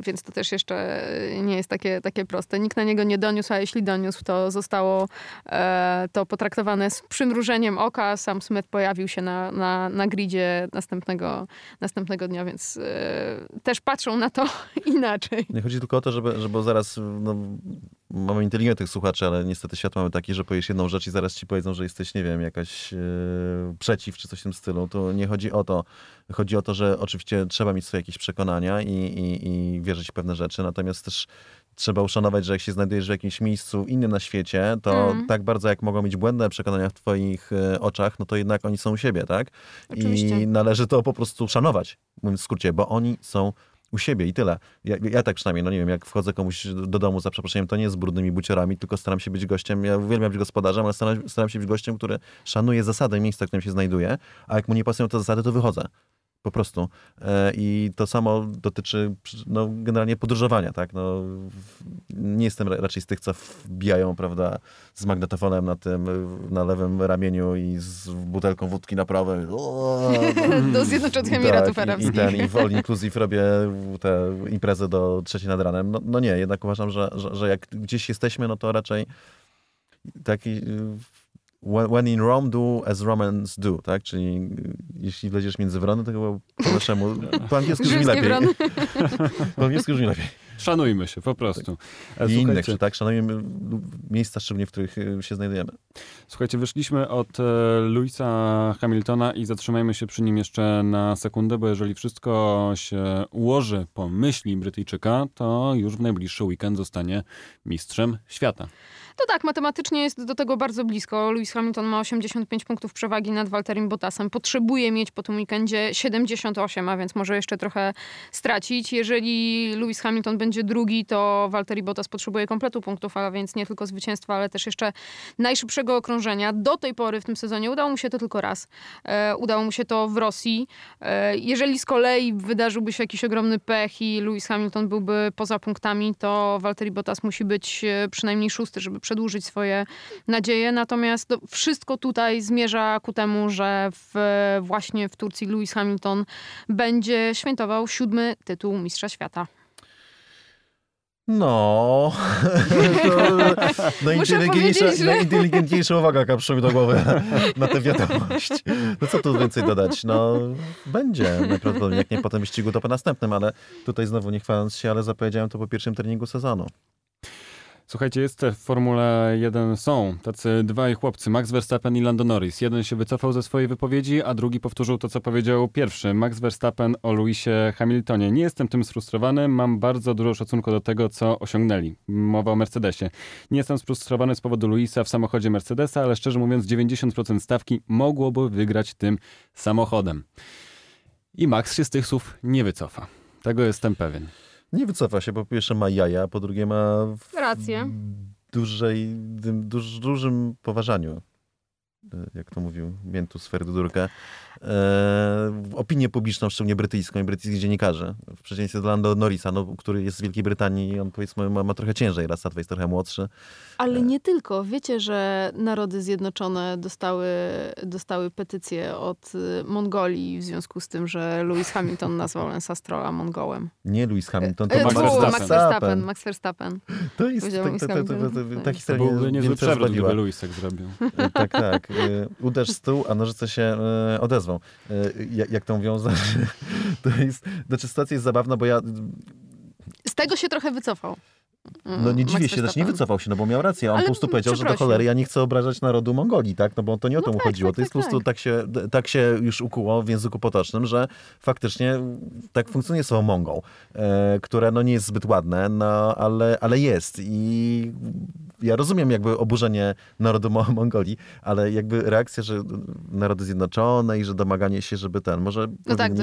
Więc to też jeszcze nie jest takie, takie proste. Nikt na niego nie doniósł, a jeśli doniósł, to zostało e, to potraktowane z przymrużeniem oka. Sam Smith pojawił się na, na, na gridzie następnego, następnego dnia, więc e, też patrzą na to inaczej. Nie chodzi tylko o to, żeby, żeby zaraz, no, mamy inteligentnych słuchaczy, ale niestety świat mamy taki, że powiesz jedną rzecz i zaraz ci powiedzą, że jesteś, nie wiem, jakaś e, przeciw czy coś w tym stylu. To nie chodzi o to. Chodzi o to, że oczywiście trzeba mieć swoje jakieś przekonania i, i, i wierzyć w pewne rzeczy, natomiast też trzeba uszanować, że jak się znajdujesz w jakimś miejscu innym na świecie, to Mm. tak bardzo jak mogą mieć błędne przekonania w twoich e, oczach, no to jednak oni są u siebie, tak? Oczywiście. I należy to po prostu szanować, mówiąc w skrócie, bo oni są u siebie i tyle. Ja, ja tak przynajmniej, no nie wiem, jak wchodzę komuś do domu za przeproszeniem, to nie z brudnymi buciorami, tylko staram się być gościem, ja uwielbiam być gospodarzem, ale staram, staram się być gościem, który szanuje zasady miejsca, w którym się znajduje, a jak mu nie pasują te zasady, to wychodzę. Po prostu. E, I to samo dotyczy no, generalnie podróżowania, tak? No, nie jestem ra- raczej z tych, co wbijają, prawda, z magnetofonem na tym, na lewym ramieniu i z butelką wódki na prawym. Do Zjednoczonych Emiratów tak, i, i Arabskich. ten, i w All Inclusive robię tę imprezę do trzeciej nad ranem. No, no nie, jednak uważam, że, że, że jak gdzieś jesteśmy, no to raczej taki when when in Rome do as Romans do, tak? Czyli y, jeśli wleziesz między wrony, to chyba po naszemu, po angielsku brzmi lepiej. Po angielsku brzmi lepiej. Szanujmy się, po prostu. E, I innych, czy tak? Szanujemy miejsca szczególnie, w których y, się znajdujemy. Słuchajcie, wyszliśmy od e, Louisa Hamiltona i zatrzymajmy się przy nim jeszcze na sekundę, bo jeżeli wszystko się ułoży po myśli Brytyjczyka, to już w najbliższy weekend zostanie mistrzem świata. To tak, matematycznie jest do tego bardzo blisko. Lewis Hamilton ma 85 punktów przewagi nad Walterim Bottasem. Potrzebuje mieć po tym weekendzie 78, a więc może jeszcze trochę stracić. Jeżeli Lewis Hamilton będzie drugi, to Walteri Bottas potrzebuje kompletu punktów, a więc nie tylko zwycięstwa, ale też jeszcze najszybszego okrążenia. Do tej pory w tym sezonie udało mu się to tylko raz. E, udało mu się to w Rosji. E, jeżeli z kolei wydarzyłby się jakiś ogromny pech i Lewis Hamilton byłby poza punktami, to Valtteri Bottas musi być e, przynajmniej szósty, żeby przedłużyć swoje nadzieje. Natomiast no, wszystko tutaj zmierza ku temu, że w, właśnie w Turcji Lewis Hamilton będzie świętował siódmy tytuł Mistrza Świata. No, to najinteligentniejsza, że- najinteligentniejsza uwaga, jaka przyszła mi do głowy na, tę wiadomość. No co tu więcej dodać? No, będzie najprawdopodobniej, jak nie po tym wyścigu, to po następnym, ale tutaj znowu nie chwaląc się, ale zapowiedziałem to po pierwszym treningu sezonu. Słuchajcie, jest w Formule 1 są tacy dwaj chłopcy, Max Verstappen i Lando Norris. Jeden się wycofał ze swojej wypowiedzi, a drugi powtórzył to, co powiedział pierwszy. Max Verstappen o Lewisie Hamiltonie. Nie jestem tym sfrustrowany, mam bardzo dużo szacunku do tego, co osiągnęli. Mowa o Mercedesie. Nie jestem sfrustrowany z powodu Luisa w samochodzie Mercedesa, ale szczerze mówiąc 90% stawki mogłoby wygrać tym samochodem. I Max się z tych słów nie wycofa. Tego jestem pewien. Nie wycofa się, po pierwsze ma jaja, a po drugie ma w Rację. dużej, duż, dużym poważaniu, e, jak to mówił Miętus Ferdudurkę, e, opinię publiczną, szczególnie brytyjską i brytyjskich dziennikarzy. W przeciwieństwie do Lando Norrisa, no, który jest z Wielkiej Brytanii i on powiedzmy ma, ma trochę ciężej, raz jest trochę młodszy. Ale nie tylko. Wiecie, że Narody Zjednoczone dostały, dostały petycję od y, Mongolii w związku z tym, że Lewis Hamilton nazwał Lensa Strolla Mongołem. Nie Lewis Hamilton, to E, Max Verstappen. Max Verstappen. Max Verstappen. To jest, Powiedział ta, ta, ta, ta, To historia byłby niezły przewrót, gdyby Luis tak zrobił. E, Tak, tak. E, Uderz tyłu, a nożyce się e, odezwą. E, Jak, mówią, znaczy, to jest, znaczy sytuacja jest zabawna, bo ja Z tego się trochę wycofał. Mm, No nie dziwię Max się, też nie wycofał się, no bo miał rację. On Ale po prostu powiedział, że do cholery ja nie chcę obrażać narodu Mongolii, tak? No bo to nie o to No mu tak, chodziło. tak, to jest tak, po prostu tak. tak się, tak się już ukuło w języku potocznym, że faktycznie tak funkcjonuje słowo Mongol, e, które no nie jest zbyt ładne, no ale, ale jest. I ja rozumiem jakby oburzenie narodu Mo- Mongolii, ale jakby reakcja, że narody zjednoczone i że domaganie się, żeby ten, może No tak, to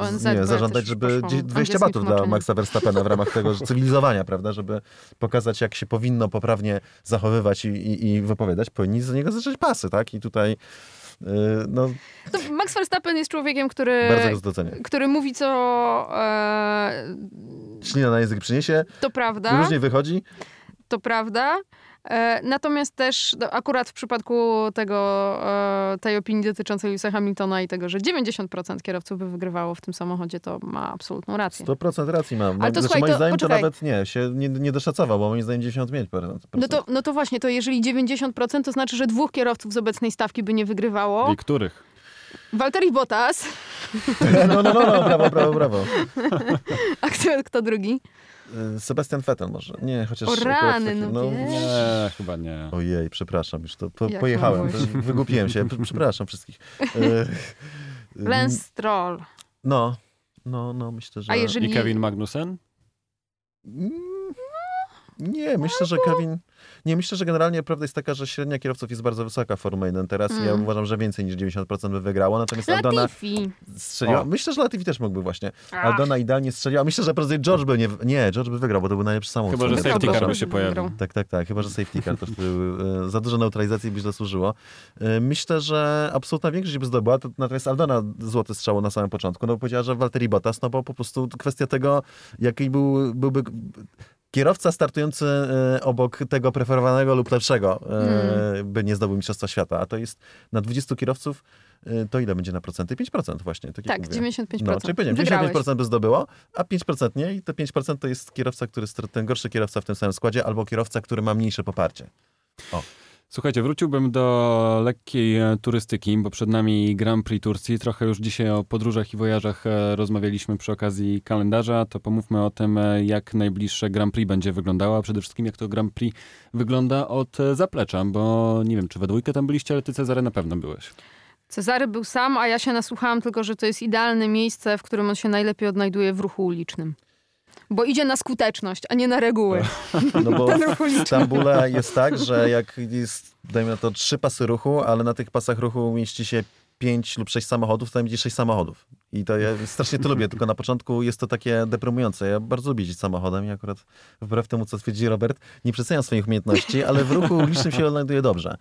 ONZ nie, zażądać, żeby poszło gdzieś 20 angielskie batów dla. Maxa Verstappena w ramach tego cywilizowania, prawda, żeby pokazać, jak się powinno poprawnie zachowywać i, i, i wypowiadać, powinni z niego zacząć pasy, tak? I tutaj yy, no, Max Verstappen jest człowiekiem, który, który mówi, co e, Ślina na język przyniesie, to prawda. różnie wychodzi. to prawda, Natomiast też no, akurat w przypadku tego, e, tej opinii dotyczącej Lewisa Hamiltona i tego, że 90% kierowców by wygrywało w tym samochodzie, to ma absolutną rację. 100% racji mam. Ale to znaczy, słuchaj, moim to zdaniem poczekaj. to nawet nie, się nie, nie doszacował, bo moim zdaniem 95%. No to, no to właśnie, to jeżeli 90%, to znaczy, że dwóch kierowców z obecnej stawki by nie wygrywało. I których? Walteri Bottas, No, no, no, no, brawo, brawo, brawo. a kto, kto drugi? Y, Sebastian Vettel może. Nie, chociaż... O rany, taki- no wiesz. Nie, chyba nie. Ojej, przepraszam, już to po, pojechałem, wygłupiłem się, przepraszam wszystkich. Y, y, Lance Stroll. No, no, no, myślę, że... A jeżeli... I Kevin Magnussen? Mm, Nie, myślę, że Kevin... Nie, myślę, że generalnie prawda jest taka, że średnia kierowców jest bardzo wysoka w Formule 1 teraz i ja Mm. uważam, że więcej niż 90% by wygrało, natomiast Aldona strzeliła. O. Myślę, że Latifi też mógłby właśnie. Ach. Aldona idealnie strzeliła. Myślę, że prędzej George by nie... Nie, George by wygrał, bo to był najlepszy samochód. Chyba, że safety car by się pojawił. Tak, tak, tak. Chyba, że safety car też by, e, za dużo neutralizacji by źle służyło. E, Myślę, że absolutna większość by zdobyła, to, natomiast Aldona złote strzało na samym początku, no bo powiedziała, że Valtteri Bottas, no bo po prostu kwestia tego, jaki był, byłby kierowca startujący e, obok tego preferowanego lub lepszego e, by nie zdobył Mistrzostwa Świata, a to jest na 20 kierowców, e, to ile będzie na procenty? 5% właśnie, tak Tak, mówię. 95%. No, czyli powiedziałem, Wygrałeś. 95% by zdobyło, a 5% nie i te 5% to jest kierowca, który ten gorszy kierowca w tym samym składzie, albo kierowca, który ma mniejsze poparcie. Słuchajcie, wróciłbym do lekkiej e, turystyki, bo przed nami Grand Prix Turcji. Trochę już dzisiaj o podróżach i wojażach e, rozmawialiśmy przy okazji kalendarza, to pomówmy o tym, e, jak najbliższe Grand Prix będzie wyglądało, a przede wszystkim jak to Grand Prix wygląda od zaplecza, bo nie wiem, czy we dwójkę tam byliście, ale ty Cezary na pewno byłeś. Cezary był sam, a ja się nasłuchałam tylko, że to jest idealne miejsce, w którym on się najlepiej odnajduje w ruchu ulicznym. Bo idzie na skuteczność, a nie na reguły. No bo Ten ruch w. Stambule jest tak, że jak jest, dajmy na to, trzy pasy ruchu, ale na tych pasach ruchu mieści się pięć lub sześć samochodów, to tam będzie sześć samochodów. I to ja strasznie to lubię, tylko na początku jest to takie deprymujące. Ja bardzo lubię jeździć samochodem i akurat wbrew temu, co twierdzi Robert, nie przeceniam swoich umiejętności, ale w ruchu ulicznym się odnajduję dobrze.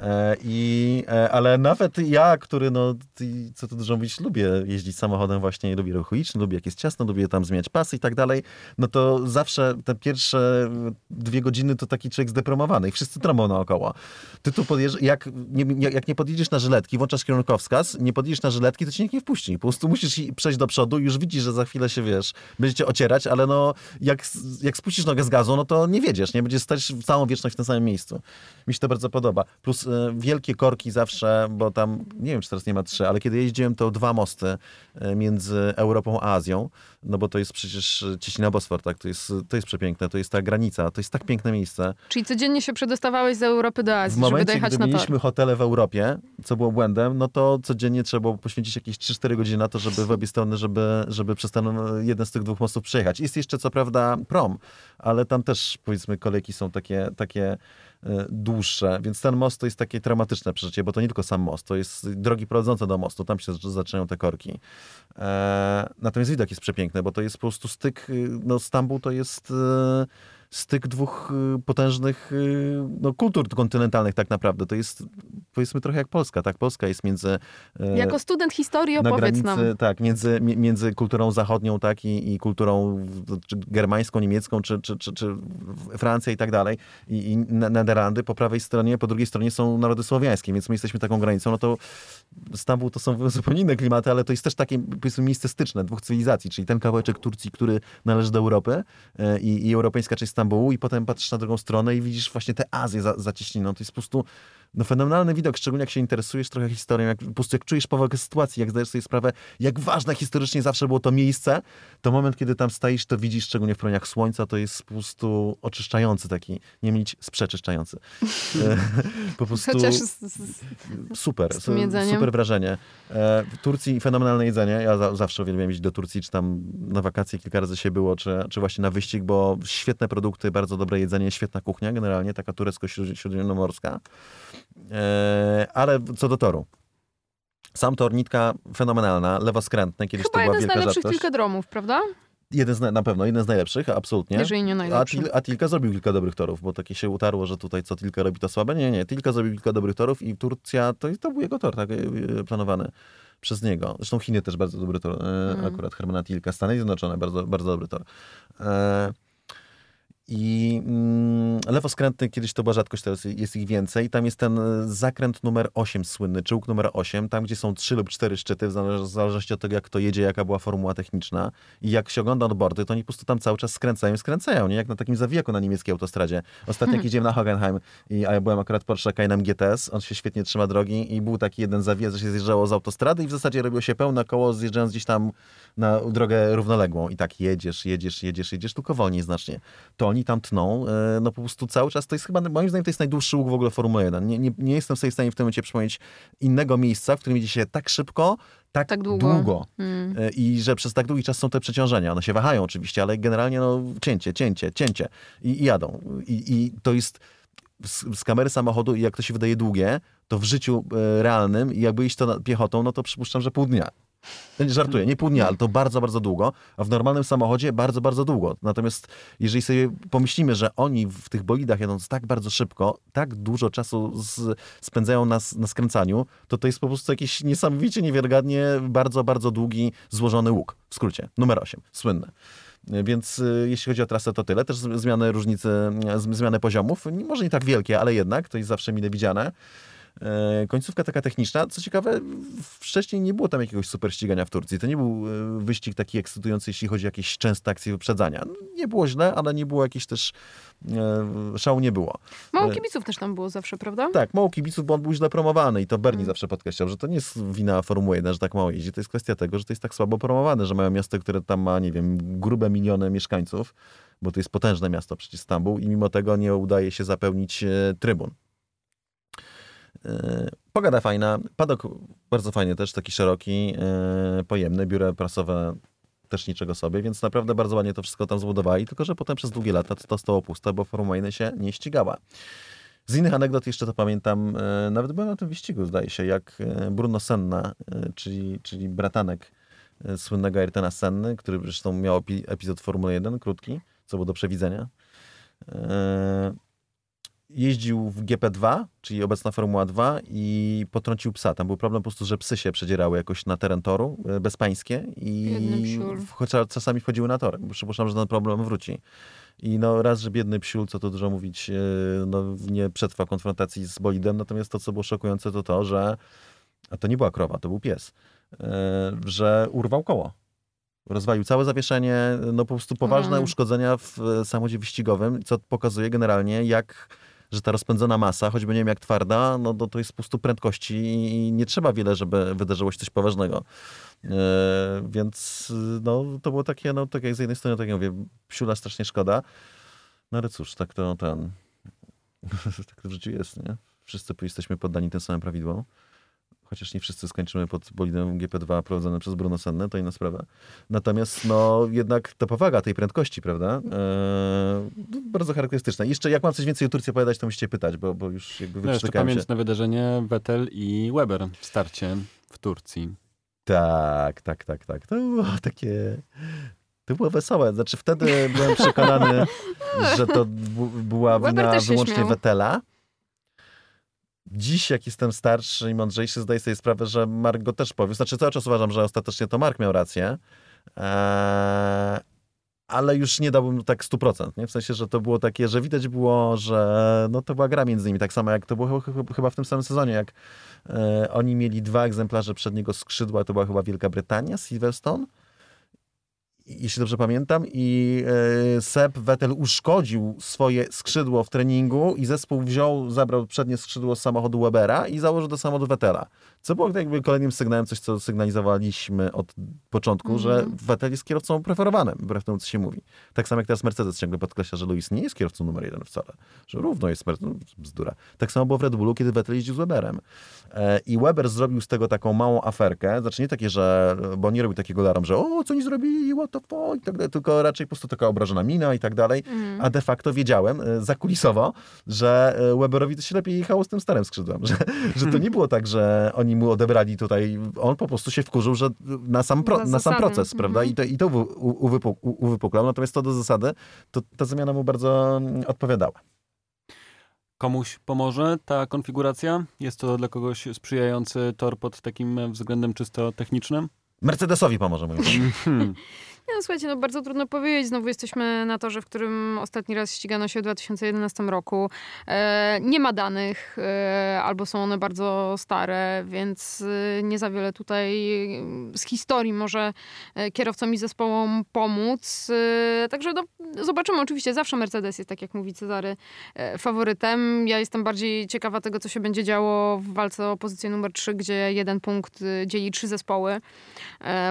E, i, e, ale nawet ja, który, no, ty- co tu dużo mówić, lubię jeździć samochodem właśnie, lubię ruch uliczny, lubię jak jest ciasno, lubię tam zmieniać pasy i tak dalej, no to zawsze te pierwsze dwie godziny to taki człowiek zdepromowany i wszyscy trąbą naokoło. Ty tu podjeżdżasz, jak nie, jak nie podjedziesz na żyletki, włączasz kierunkowskaz, nie podjedziesz na żyletki, to cię nikt nie wpuści. Po prostu musisz i- przejść do przodu, już widzisz, że za chwilę się, wiesz, będziecie ocierać, ale no, jak, jak spuścisz nogę z gazu, no to nie wiedziesz, nie? Będziesz stać całą wieczność w tym samym miejscu. Mi się to bardzo podoba. Plus e, wielkie korki zawsze, bo tam, nie wiem, czy teraz nie ma trzy, ale kiedy jeździłem, to dwa mosty e, między Europą a Azją, no bo to jest przecież Cieśnina Bosfor, tak? To jest, to jest przepiękne, to jest ta granica, to jest tak piękne miejsce. Czyli codziennie się przedostawałeś z Europy do W Azji, żeby momencie, dojechać gdy na tor. mieliśmy hotele w Europie, co było błędem, no to codziennie trzeba było poświęcić jakieś 3-4 godziny na to, żeby w obie strony, żeby, żeby przez ten jeden z tych dwóch mostów przejechać. Jest jeszcze co prawda prom, ale tam też powiedzmy kolejki są takie, takie e, dłuższe, więc ten most to jest takie traumatyczne przeżycie, bo to nie tylko sam most, to jest drogi prowadzące do mostu, tam się zac- zaczynają te korki. E, natomiast widok jest przepiękny, bo to jest po prostu styk, y, no Stambuł to jest e, styk dwóch y, potężnych y, no, kultur kontynentalnych tak naprawdę. To jest powiedzmy trochę jak Polska, tak? Polska jest między e, Jako student historii opowiedz granicy, nam. tak, między, mi- między kulturą zachodnią, tak, i, i kulturą germańską, niemiecką, czy, czy, czy, czy Francja i tak dalej, i, i Ne- Nederlandy po prawej stronie, po drugiej stronie są narody słowiańskie, więc my jesteśmy taką granicą, no to Stambuł to są zupełnie inne klimaty, ale to jest też takie, powiedzmy, miejsce styczne dwóch cywilizacji, czyli ten kawałeczek Turcji, który należy do Europy e, i, i europejska część Stambułu i potem patrzysz na drugą stronę i widzisz właśnie tę Azję za. To jest po prostu no, fenomenalny widok, szczególnie jak się interesujesz trochę historią, jak, po prostu jak czujesz powagę sytuacji, jak zdajesz sobie sprawę, jak ważne historycznie zawsze było to miejsce, to moment, kiedy tam stoisz, to widzisz, szczególnie w promieniach słońca, to jest po prostu oczyszczający taki, nie mylić z przeczyszczający. E, po prostu Chociaż z, z, super, z super wrażenie. E, w Turcji fenomenalne jedzenie, ja za, zawsze uwielbiam iść do Turcji, czy tam na wakacje kilka razy się było, czy, czy właśnie na wyścig, bo świetne produkty, bardzo dobre jedzenie, świetna kuchnia generalnie, taka turecko-śródziemnomorska. E, ale co do toru. Sam tor, nitka fenomenalna, lewoskrętny, kiedyś chyba to była jeden z wielka najlepszych rzadkość. kilkadromów, prawda? Jeden z, na- pewno, jeden z najlepszych, absolutnie. Jeżeli nie A, najlepszy. Til, a Tilka zrobił kilka dobrych torów, bo takie się utarło, że tutaj co Tilka robi to słabe. Nie, nie, Tilka zrobił kilka dobrych torów i Turcja, to, to był jego tor, tak, e, planowany przez niego. Zresztą Chiny też bardzo dobry tor, Mm. akurat Hermana Tilka. Stany Zjednoczone, bardzo, bardzo dobry tor. E, I mm, lewoskrętny kiedyś to była rzadkość, teraz jest ich więcej. Tam jest ten e, zakręt numer 8 słynny, czołg numer 8, tam gdzie są 3 lub 4 szczyty, w zależ- w zależności od tego, jak to jedzie, jaka była formuła techniczna. I jak się ogląda odbordy, to oni po prostu tam cały czas skręcają i skręcają, nie? Jak na takim zawijaku na niemieckiej autostradzie. Ostatnio jak jedziemy na Hockenheim, i, a ja byłem akurat Porsche Cayenne GTS, on się świetnie trzyma drogi i był taki jeden zawijak, że się zjeżdżało z autostrady i w zasadzie robiło się pełne koło, zjeżdżając gdzieś tam na drogę równoległą. I tak jedziesz, jedziesz, jedziesz, jedziesz, tylko wolniej znacznie. To oni tam tną, e, no po prostu cały czas. To jest chyba, moim zdaniem, to jest najdłuższy łuk w ogóle Formuły 1. Nie, nie, nie jestem sobie w stanie w tym momencie przypomnieć innego miejsca, w którym jedzie się tak szybko, tak, Tak długo. długo. Mm. E, I że przez tak długi czas są te przeciążenia. One się wahają oczywiście, ale generalnie no, cięcie, cięcie, cięcie. I, i jadą. I, I to jest z, z kamery samochodu i jak to się wydaje długie, to w życiu e, realnym i jakby iść to na- piechotą, no to przypuszczam, że pół dnia. Żartuję, nie pół dnia, ale to bardzo, bardzo długo, a w normalnym samochodzie bardzo, bardzo długo. Natomiast jeżeli sobie pomyślimy, że oni w tych bolidach jedąc tak bardzo szybko, tak dużo czasu z, spędzają na, na skręcaniu, to to jest po prostu jakiś niesamowicie, niewiarygodnie bardzo, bardzo długi, złożony łuk. W skrócie, numer 8, słynny. Więc y, jeśli chodzi o trasę, to tyle. Też zmiany różnicy, zmiany poziomów. Może nie tak wielkie, ale jednak to jest zawsze mile widziane. E, Końcówka taka techniczna. Co ciekawe, wcześniej nie było tam jakiegoś super ścigania w Turcji. To nie był e, wyścig taki ekscytujący, jeśli chodzi o jakieś częste akcje wyprzedzania. Nie było źle, ale nie było jakieś też e, szału nie było. Mało kibiców też tam było zawsze, prawda? Tak, mało kibiców, bo on był źle promowany i to Bernie zawsze podkreślał, że to nie jest wina Formuły 1, że tak mało jeździ, to jest kwestia tego, że to jest tak słabo promowane, że mają miasto, które tam ma, nie wiem, grube miliony mieszkańców, bo to jest potężne miasto przecież Stambuł i mimo tego nie udaje się zapełnić trybun. E, Pogoda fajna, padok bardzo fajny też, taki szeroki, e, pojemny, biuro prasowe też niczego sobie, więc naprawdę bardzo ładnie to wszystko tam zbudowali, tylko że potem przez długie lata to stało puste, bo Formuła 1 się nie ścigała. Z innych anegdot jeszcze to pamiętam, e, nawet byłem na tym wyścigu, zdaje się, jak Bruno Senna, czyli, czyli bratanek słynnego Ayrtona Senny, który zresztą miał epi- epizod Formuły 1, krótki, co było do przewidzenia. Jeździł w GP2, czyli obecna Formuła 2 i potrącił psa. Tam był problem po prostu, że psy się przedzierały jakoś na teren toru, e, bezpańskie i chociaż czasami wchodziły na tor. Przypuszczam, że ten problem wróci. I no raz, że biedny psiul, co tu dużo mówić, e, no, nie przetrwa konfrontacji z bolidem, natomiast to, co było szokujące, to to, że a to nie była krowa, to był pies, e, że urwał koło. Rozwalił całe zawieszenie, no po prostu poważne Rany. uszkodzenia w samochodzie wyścigowym, co pokazuje generalnie, jak że ta rozpędzona masa, choćby nie wiem jak twarda, no to, to jest po prostu prędkości i nie trzeba wiele, żeby wydarzyło się coś poważnego. E, więc no, to było takie, no tak jak z jednej strony, tak jak mówię, psiula strasznie szkoda, no ale cóż, tak to ten, tak to w życiu jest, nie? Wszyscy jesteśmy poddani tym samym prawidłom. Chociaż nie wszyscy skończymy pod bolidem GP2 prowadzonym przez Bruno Sennę, to inna sprawa. Natomiast no jednak ta powaga tej prędkości, prawda? Eee, no, bardzo charakterystyczna. I Jeszcze jak mam coś więcej o Turcji opowiadać, to musicie pytać, bo, bo już jakby No, jeszcze wyprztykałem się. pamiętne wydarzenie Vettel i Weber w starcie w Turcji. Tak, tak, tak, tak. To było takie... To było wesołe. Znaczy wtedy byłem przekonany, że to była wina wyłącznie śmiał. Vettela. Dziś, jak jestem starszy i mądrzejszy, zdaję sobie sprawę, że Mark go też powie. Znaczy cały czas uważam, że ostatecznie to Mark miał rację. Eee, ale już nie dałbym tak 100%. Nie? W sensie, że to było takie, że widać było, że no, to była gra między nimi. Tak samo jak to było ch- ch- chyba w tym samym sezonie, jak e, oni mieli dwa egzemplarze przedniego skrzydła, to była chyba Wielka Brytania, Silverstone jeśli dobrze pamiętam, i e, Seb Vettel uszkodził swoje skrzydło w treningu i zespół wziął, zabrał przednie skrzydło z samochodu Webera i założył do samochodu Vettela. Co było jakby kolejnym sygnałem, coś co sygnalizowaliśmy od początku, że Mhm. Vettel jest kierowcą preferowanym, wbrew temu, co się mówi. Tak samo jak teraz Mercedes ciągle podkreśla, że Lewis nie jest kierowcą numer jeden wcale, że równo jest Mercedes, no, bzdura. Tak samo było w Red Bullu, kiedy Vettel jeździł z Weberem. E, I Weber zrobił z tego taką małą aferkę, znaczy nie takie, że, bo nie robił takiego laram, że o, co oni zrobili, what the fuck, i tak dalej, tylko raczej po prostu taka obrażona mina i tak dalej. Mm. A de facto wiedziałem e, zakulisowo, że e, Weberowi to się lepiej jechało z tym starym skrzydłem, że, że to nie było tak, że oni mu odebrali tutaj, on po prostu się wkurzył, że na sam, pro, na sam proces, prawda? Mhm. I to, i to uwypuk- uwypuklał, natomiast to do zasady, to ta zmiana mu bardzo mm, odpowiadała. Komuś pomoże ta konfiguracja? Jest to dla kogoś sprzyjający tor pod takim względem czysto technicznym? Mercedesowi pomoże. Hmm. Nie, no słuchajcie, no bardzo trudno powiedzieć. Znowu jesteśmy na torze, w którym ostatni raz ścigano się w 2011 roku. E, nie ma danych, e, albo są one bardzo stare, więc e, nie za wiele tutaj e, z historii może e, kierowcom i zespołom pomóc. E, także no, zobaczymy. Oczywiście zawsze Mercedes jest, tak jak mówi Cezary, faworytem. Ja jestem bardziej ciekawa tego, co się będzie działo w walce o pozycję numer 3, gdzie jeden punkt dzieli trzy zespoły.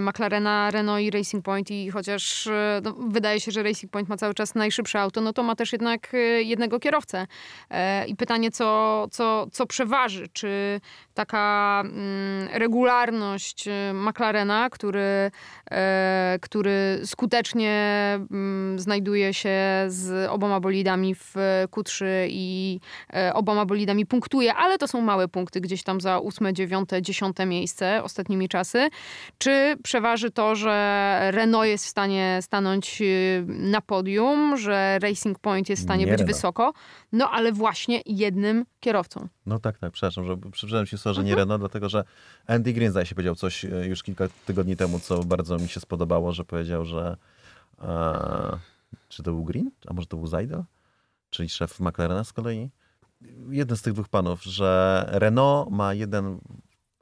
McLarena, Renault i Racing Point i chociaż e, no, wydaje się, że Racing Point ma cały czas najszybsze auto, no to ma też jednak e, jednego kierowcę. E, I pytanie, co, co, co przeważy? Czy taka mm, regularność e, McLarena, który, e, który skutecznie mm, znajduje się z oboma bolidami w Q3 i e, oboma bolidami punktuje, ale to są małe punkty, gdzieś tam za ósme, dziewiąte, dziesiąte miejsce ostatnimi czasy. Czy przeważy to, że Renault jest w stanie stanąć y, na podium, że Racing Point jest w stanie Nie być Renault. wysoko, no ale właśnie jednym kierowcą. No tak, tak, przepraszam, że przybrałem się słowo, że nie Renault, dlatego że Andy Green zdaje się powiedział coś e, już kilka tygodni temu, co bardzo mi się spodobało, że powiedział, że e, czy to był Green, a może to był Zajdel, czyli szef McLarena z kolei, jeden z tych dwóch panów, że Renault ma jeden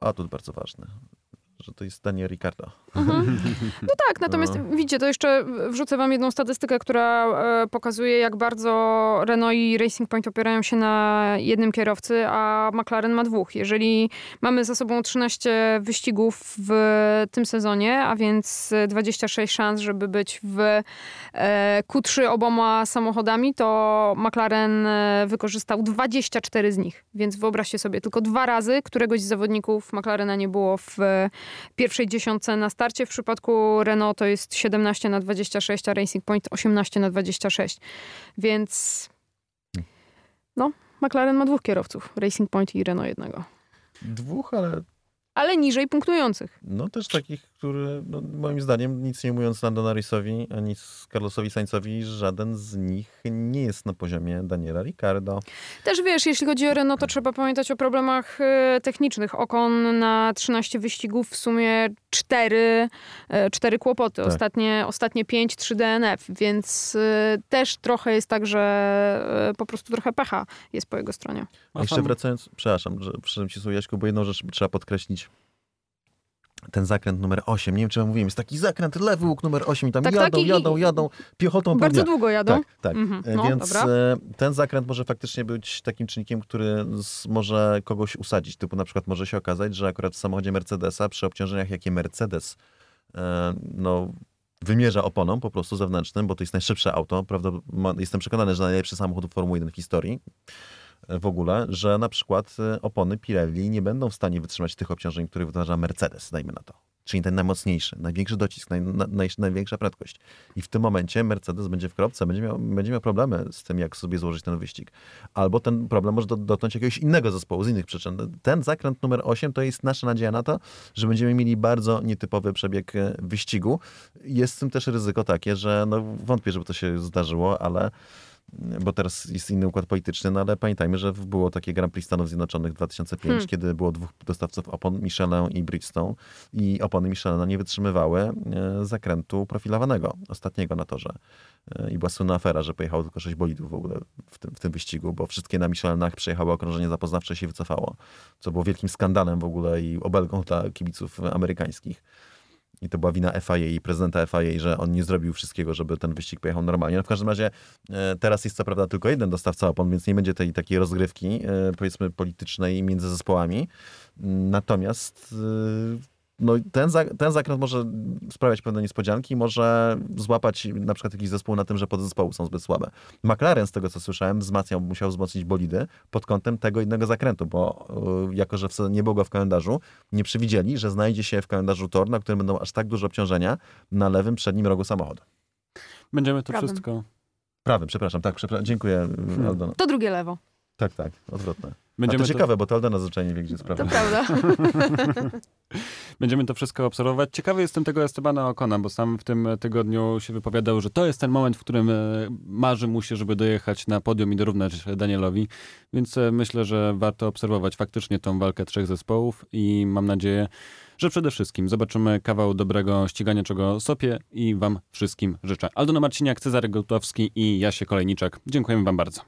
atut bardzo ważny, że to jest Daniel Ricciardo. No tak, natomiast widzicie, to jeszcze wrzucę wam jedną statystykę, która e, pokazuje, jak bardzo Renault i Racing Point opierają się na jednym kierowcy, a McLaren ma dwóch. Jeżeli mamy za sobą 13 wyścigów w tym sezonie, a więc 26 szans, żeby być w e, Q3 oboma samochodami, to McLaren e, wykorzystał 24 z nich. Więc wyobraźcie sobie, tylko dwa razy któregoś z zawodników McLarena nie było w e, pierwszej dziesiątce na starcie. W przypadku Renault to jest 17 na 26, a Racing Point 18 na 26. Więc no, McLaren ma dwóch kierowców. Racing Point i Renault jednego. Dwóch, ale Ale niżej punktujących. no też takich, który no, moim zdaniem, nic nie mówiąc Lando Norrisowi, ani z Carlosowi Sainzowi, żaden z nich nie jest na poziomie Daniela Ricciardo. Też wiesz, jeśli chodzi o Renault, to trzeba pamiętać o problemach e, technicznych. Okon na 13 wyścigów w sumie 4, e, 4 kłopoty. Tak. Ostatnie, ostatnie 5, 3 DNF, więc e, też trochę jest tak, że e, po prostu trochę pecha jest po jego stronie. A jeszcze wracając, przepraszam, że przyszedłem ci słowo Jaśku, bo jedną rzecz trzeba podkreślić. Ten zakręt numer 8, nie wiem czy ja mówiłem, jest taki zakręt, lewy łuk numer 8 i tam Tak, jadą, tak, i- jadą, jadą, piechotą Bardzo dnia. długo jadą. Tak, tak. Mhm, E, no, Więc dobra. e, ten zakręt może faktycznie być takim czynnikiem, który może kogoś usadzić. Typu na przykład może się okazać, że akurat w samochodzie Mercedesa przy obciążeniach, jakie Mercedes e, no, wymierza oponą po prostu zewnętrznym, bo to jest najszybsze auto. Prawda, jestem przekonany, że najlepszy samochód Formuły 1 w historii w ogóle, że na przykład e, opony Pirelli nie będą w stanie wytrzymać tych obciążeń, które wytwarza Mercedes, dajmy na to. Czyli ten najmocniejszy, największy docisk, naj, na, naj, największa prędkość. I w tym momencie Mercedes będzie w kropce, będzie miał, będzie miał problemy z tym, jak sobie złożyć ten wyścig. Albo ten problem może do- dotknąć jakiegoś innego zespołu z innych przyczyn. Ten zakręt numer 8 to jest nasza nadzieja na to, że będziemy mieli bardzo nietypowy przebieg e, wyścigu. Jest w tym też ryzyko takie, że no, wątpię, żeby to się zdarzyło, ale bo teraz jest inny układ polityczny, no ale pamiętajmy, że było takie Grand Prix Stanów Zjednoczonych 2005, Hmm. kiedy było dwóch dostawców opon, Michelin i Bridgestone i opony Michelina nie wytrzymywały e, zakrętu profilowanego, ostatniego na torze. E, I była słynna afera, że pojechało tylko sześć bolidów w ogóle w tym, w tym wyścigu, bo wszystkie na Michelinach przejechały okrążenie zapoznawcze i się wycofało, co było wielkim skandalem w ogóle i obelgą dla kibiców amerykańskich. I to była wina FIA i prezydenta FIA, że on nie zrobił wszystkiego, żeby ten wyścig pojechał normalnie. No w każdym razie e, teraz jest co prawda tylko jeden dostawca opon, więc nie będzie tej takiej rozgrywki, e, powiedzmy, politycznej między zespołami. Natomiast e, no, ten, za, ten zakręt może sprawiać pewne niespodzianki, może złapać na przykład jakiś zespół na tym, że podzespoły są zbyt słabe. McLaren, z tego co słyszałem, wzmacniał, musiał wzmocnić bolidy pod kątem tego jednego zakrętu, bo e, jako, że w, nie było go w kalendarzu, nie przewidzieli, że znajdzie się w kalendarzu tor, na którym będą aż tak duże obciążenia na lewym przednim rogu samochodu. Będziemy to Prawym. wszystko. Prawym, przepraszam, tak, przepraszam, dziękuję Hmm. Aldona. To drugie lewo. Tak, tak, odwrotne. A to ciekawe, bo to Aldona zwyczajnie wie, gdzie jest prawda. To prawda. Będziemy to wszystko obserwować. Ciekawy jestem tego Estebana Okona, bo sam w tym tygodniu się wypowiadał, że to jest ten moment, w którym e, marzy mu się, żeby dojechać na podium i dorównać Danielowi. Więc e, myślę, że warto obserwować faktycznie tą walkę trzech zespołów i mam nadzieję, że przede wszystkim zobaczymy kawał dobrego ścigania, czego sobie i wam wszystkim życzę. Aldona Marciniak, Cezary Gołtowski i Jasie Kolejniczak. Dziękujemy wam bardzo.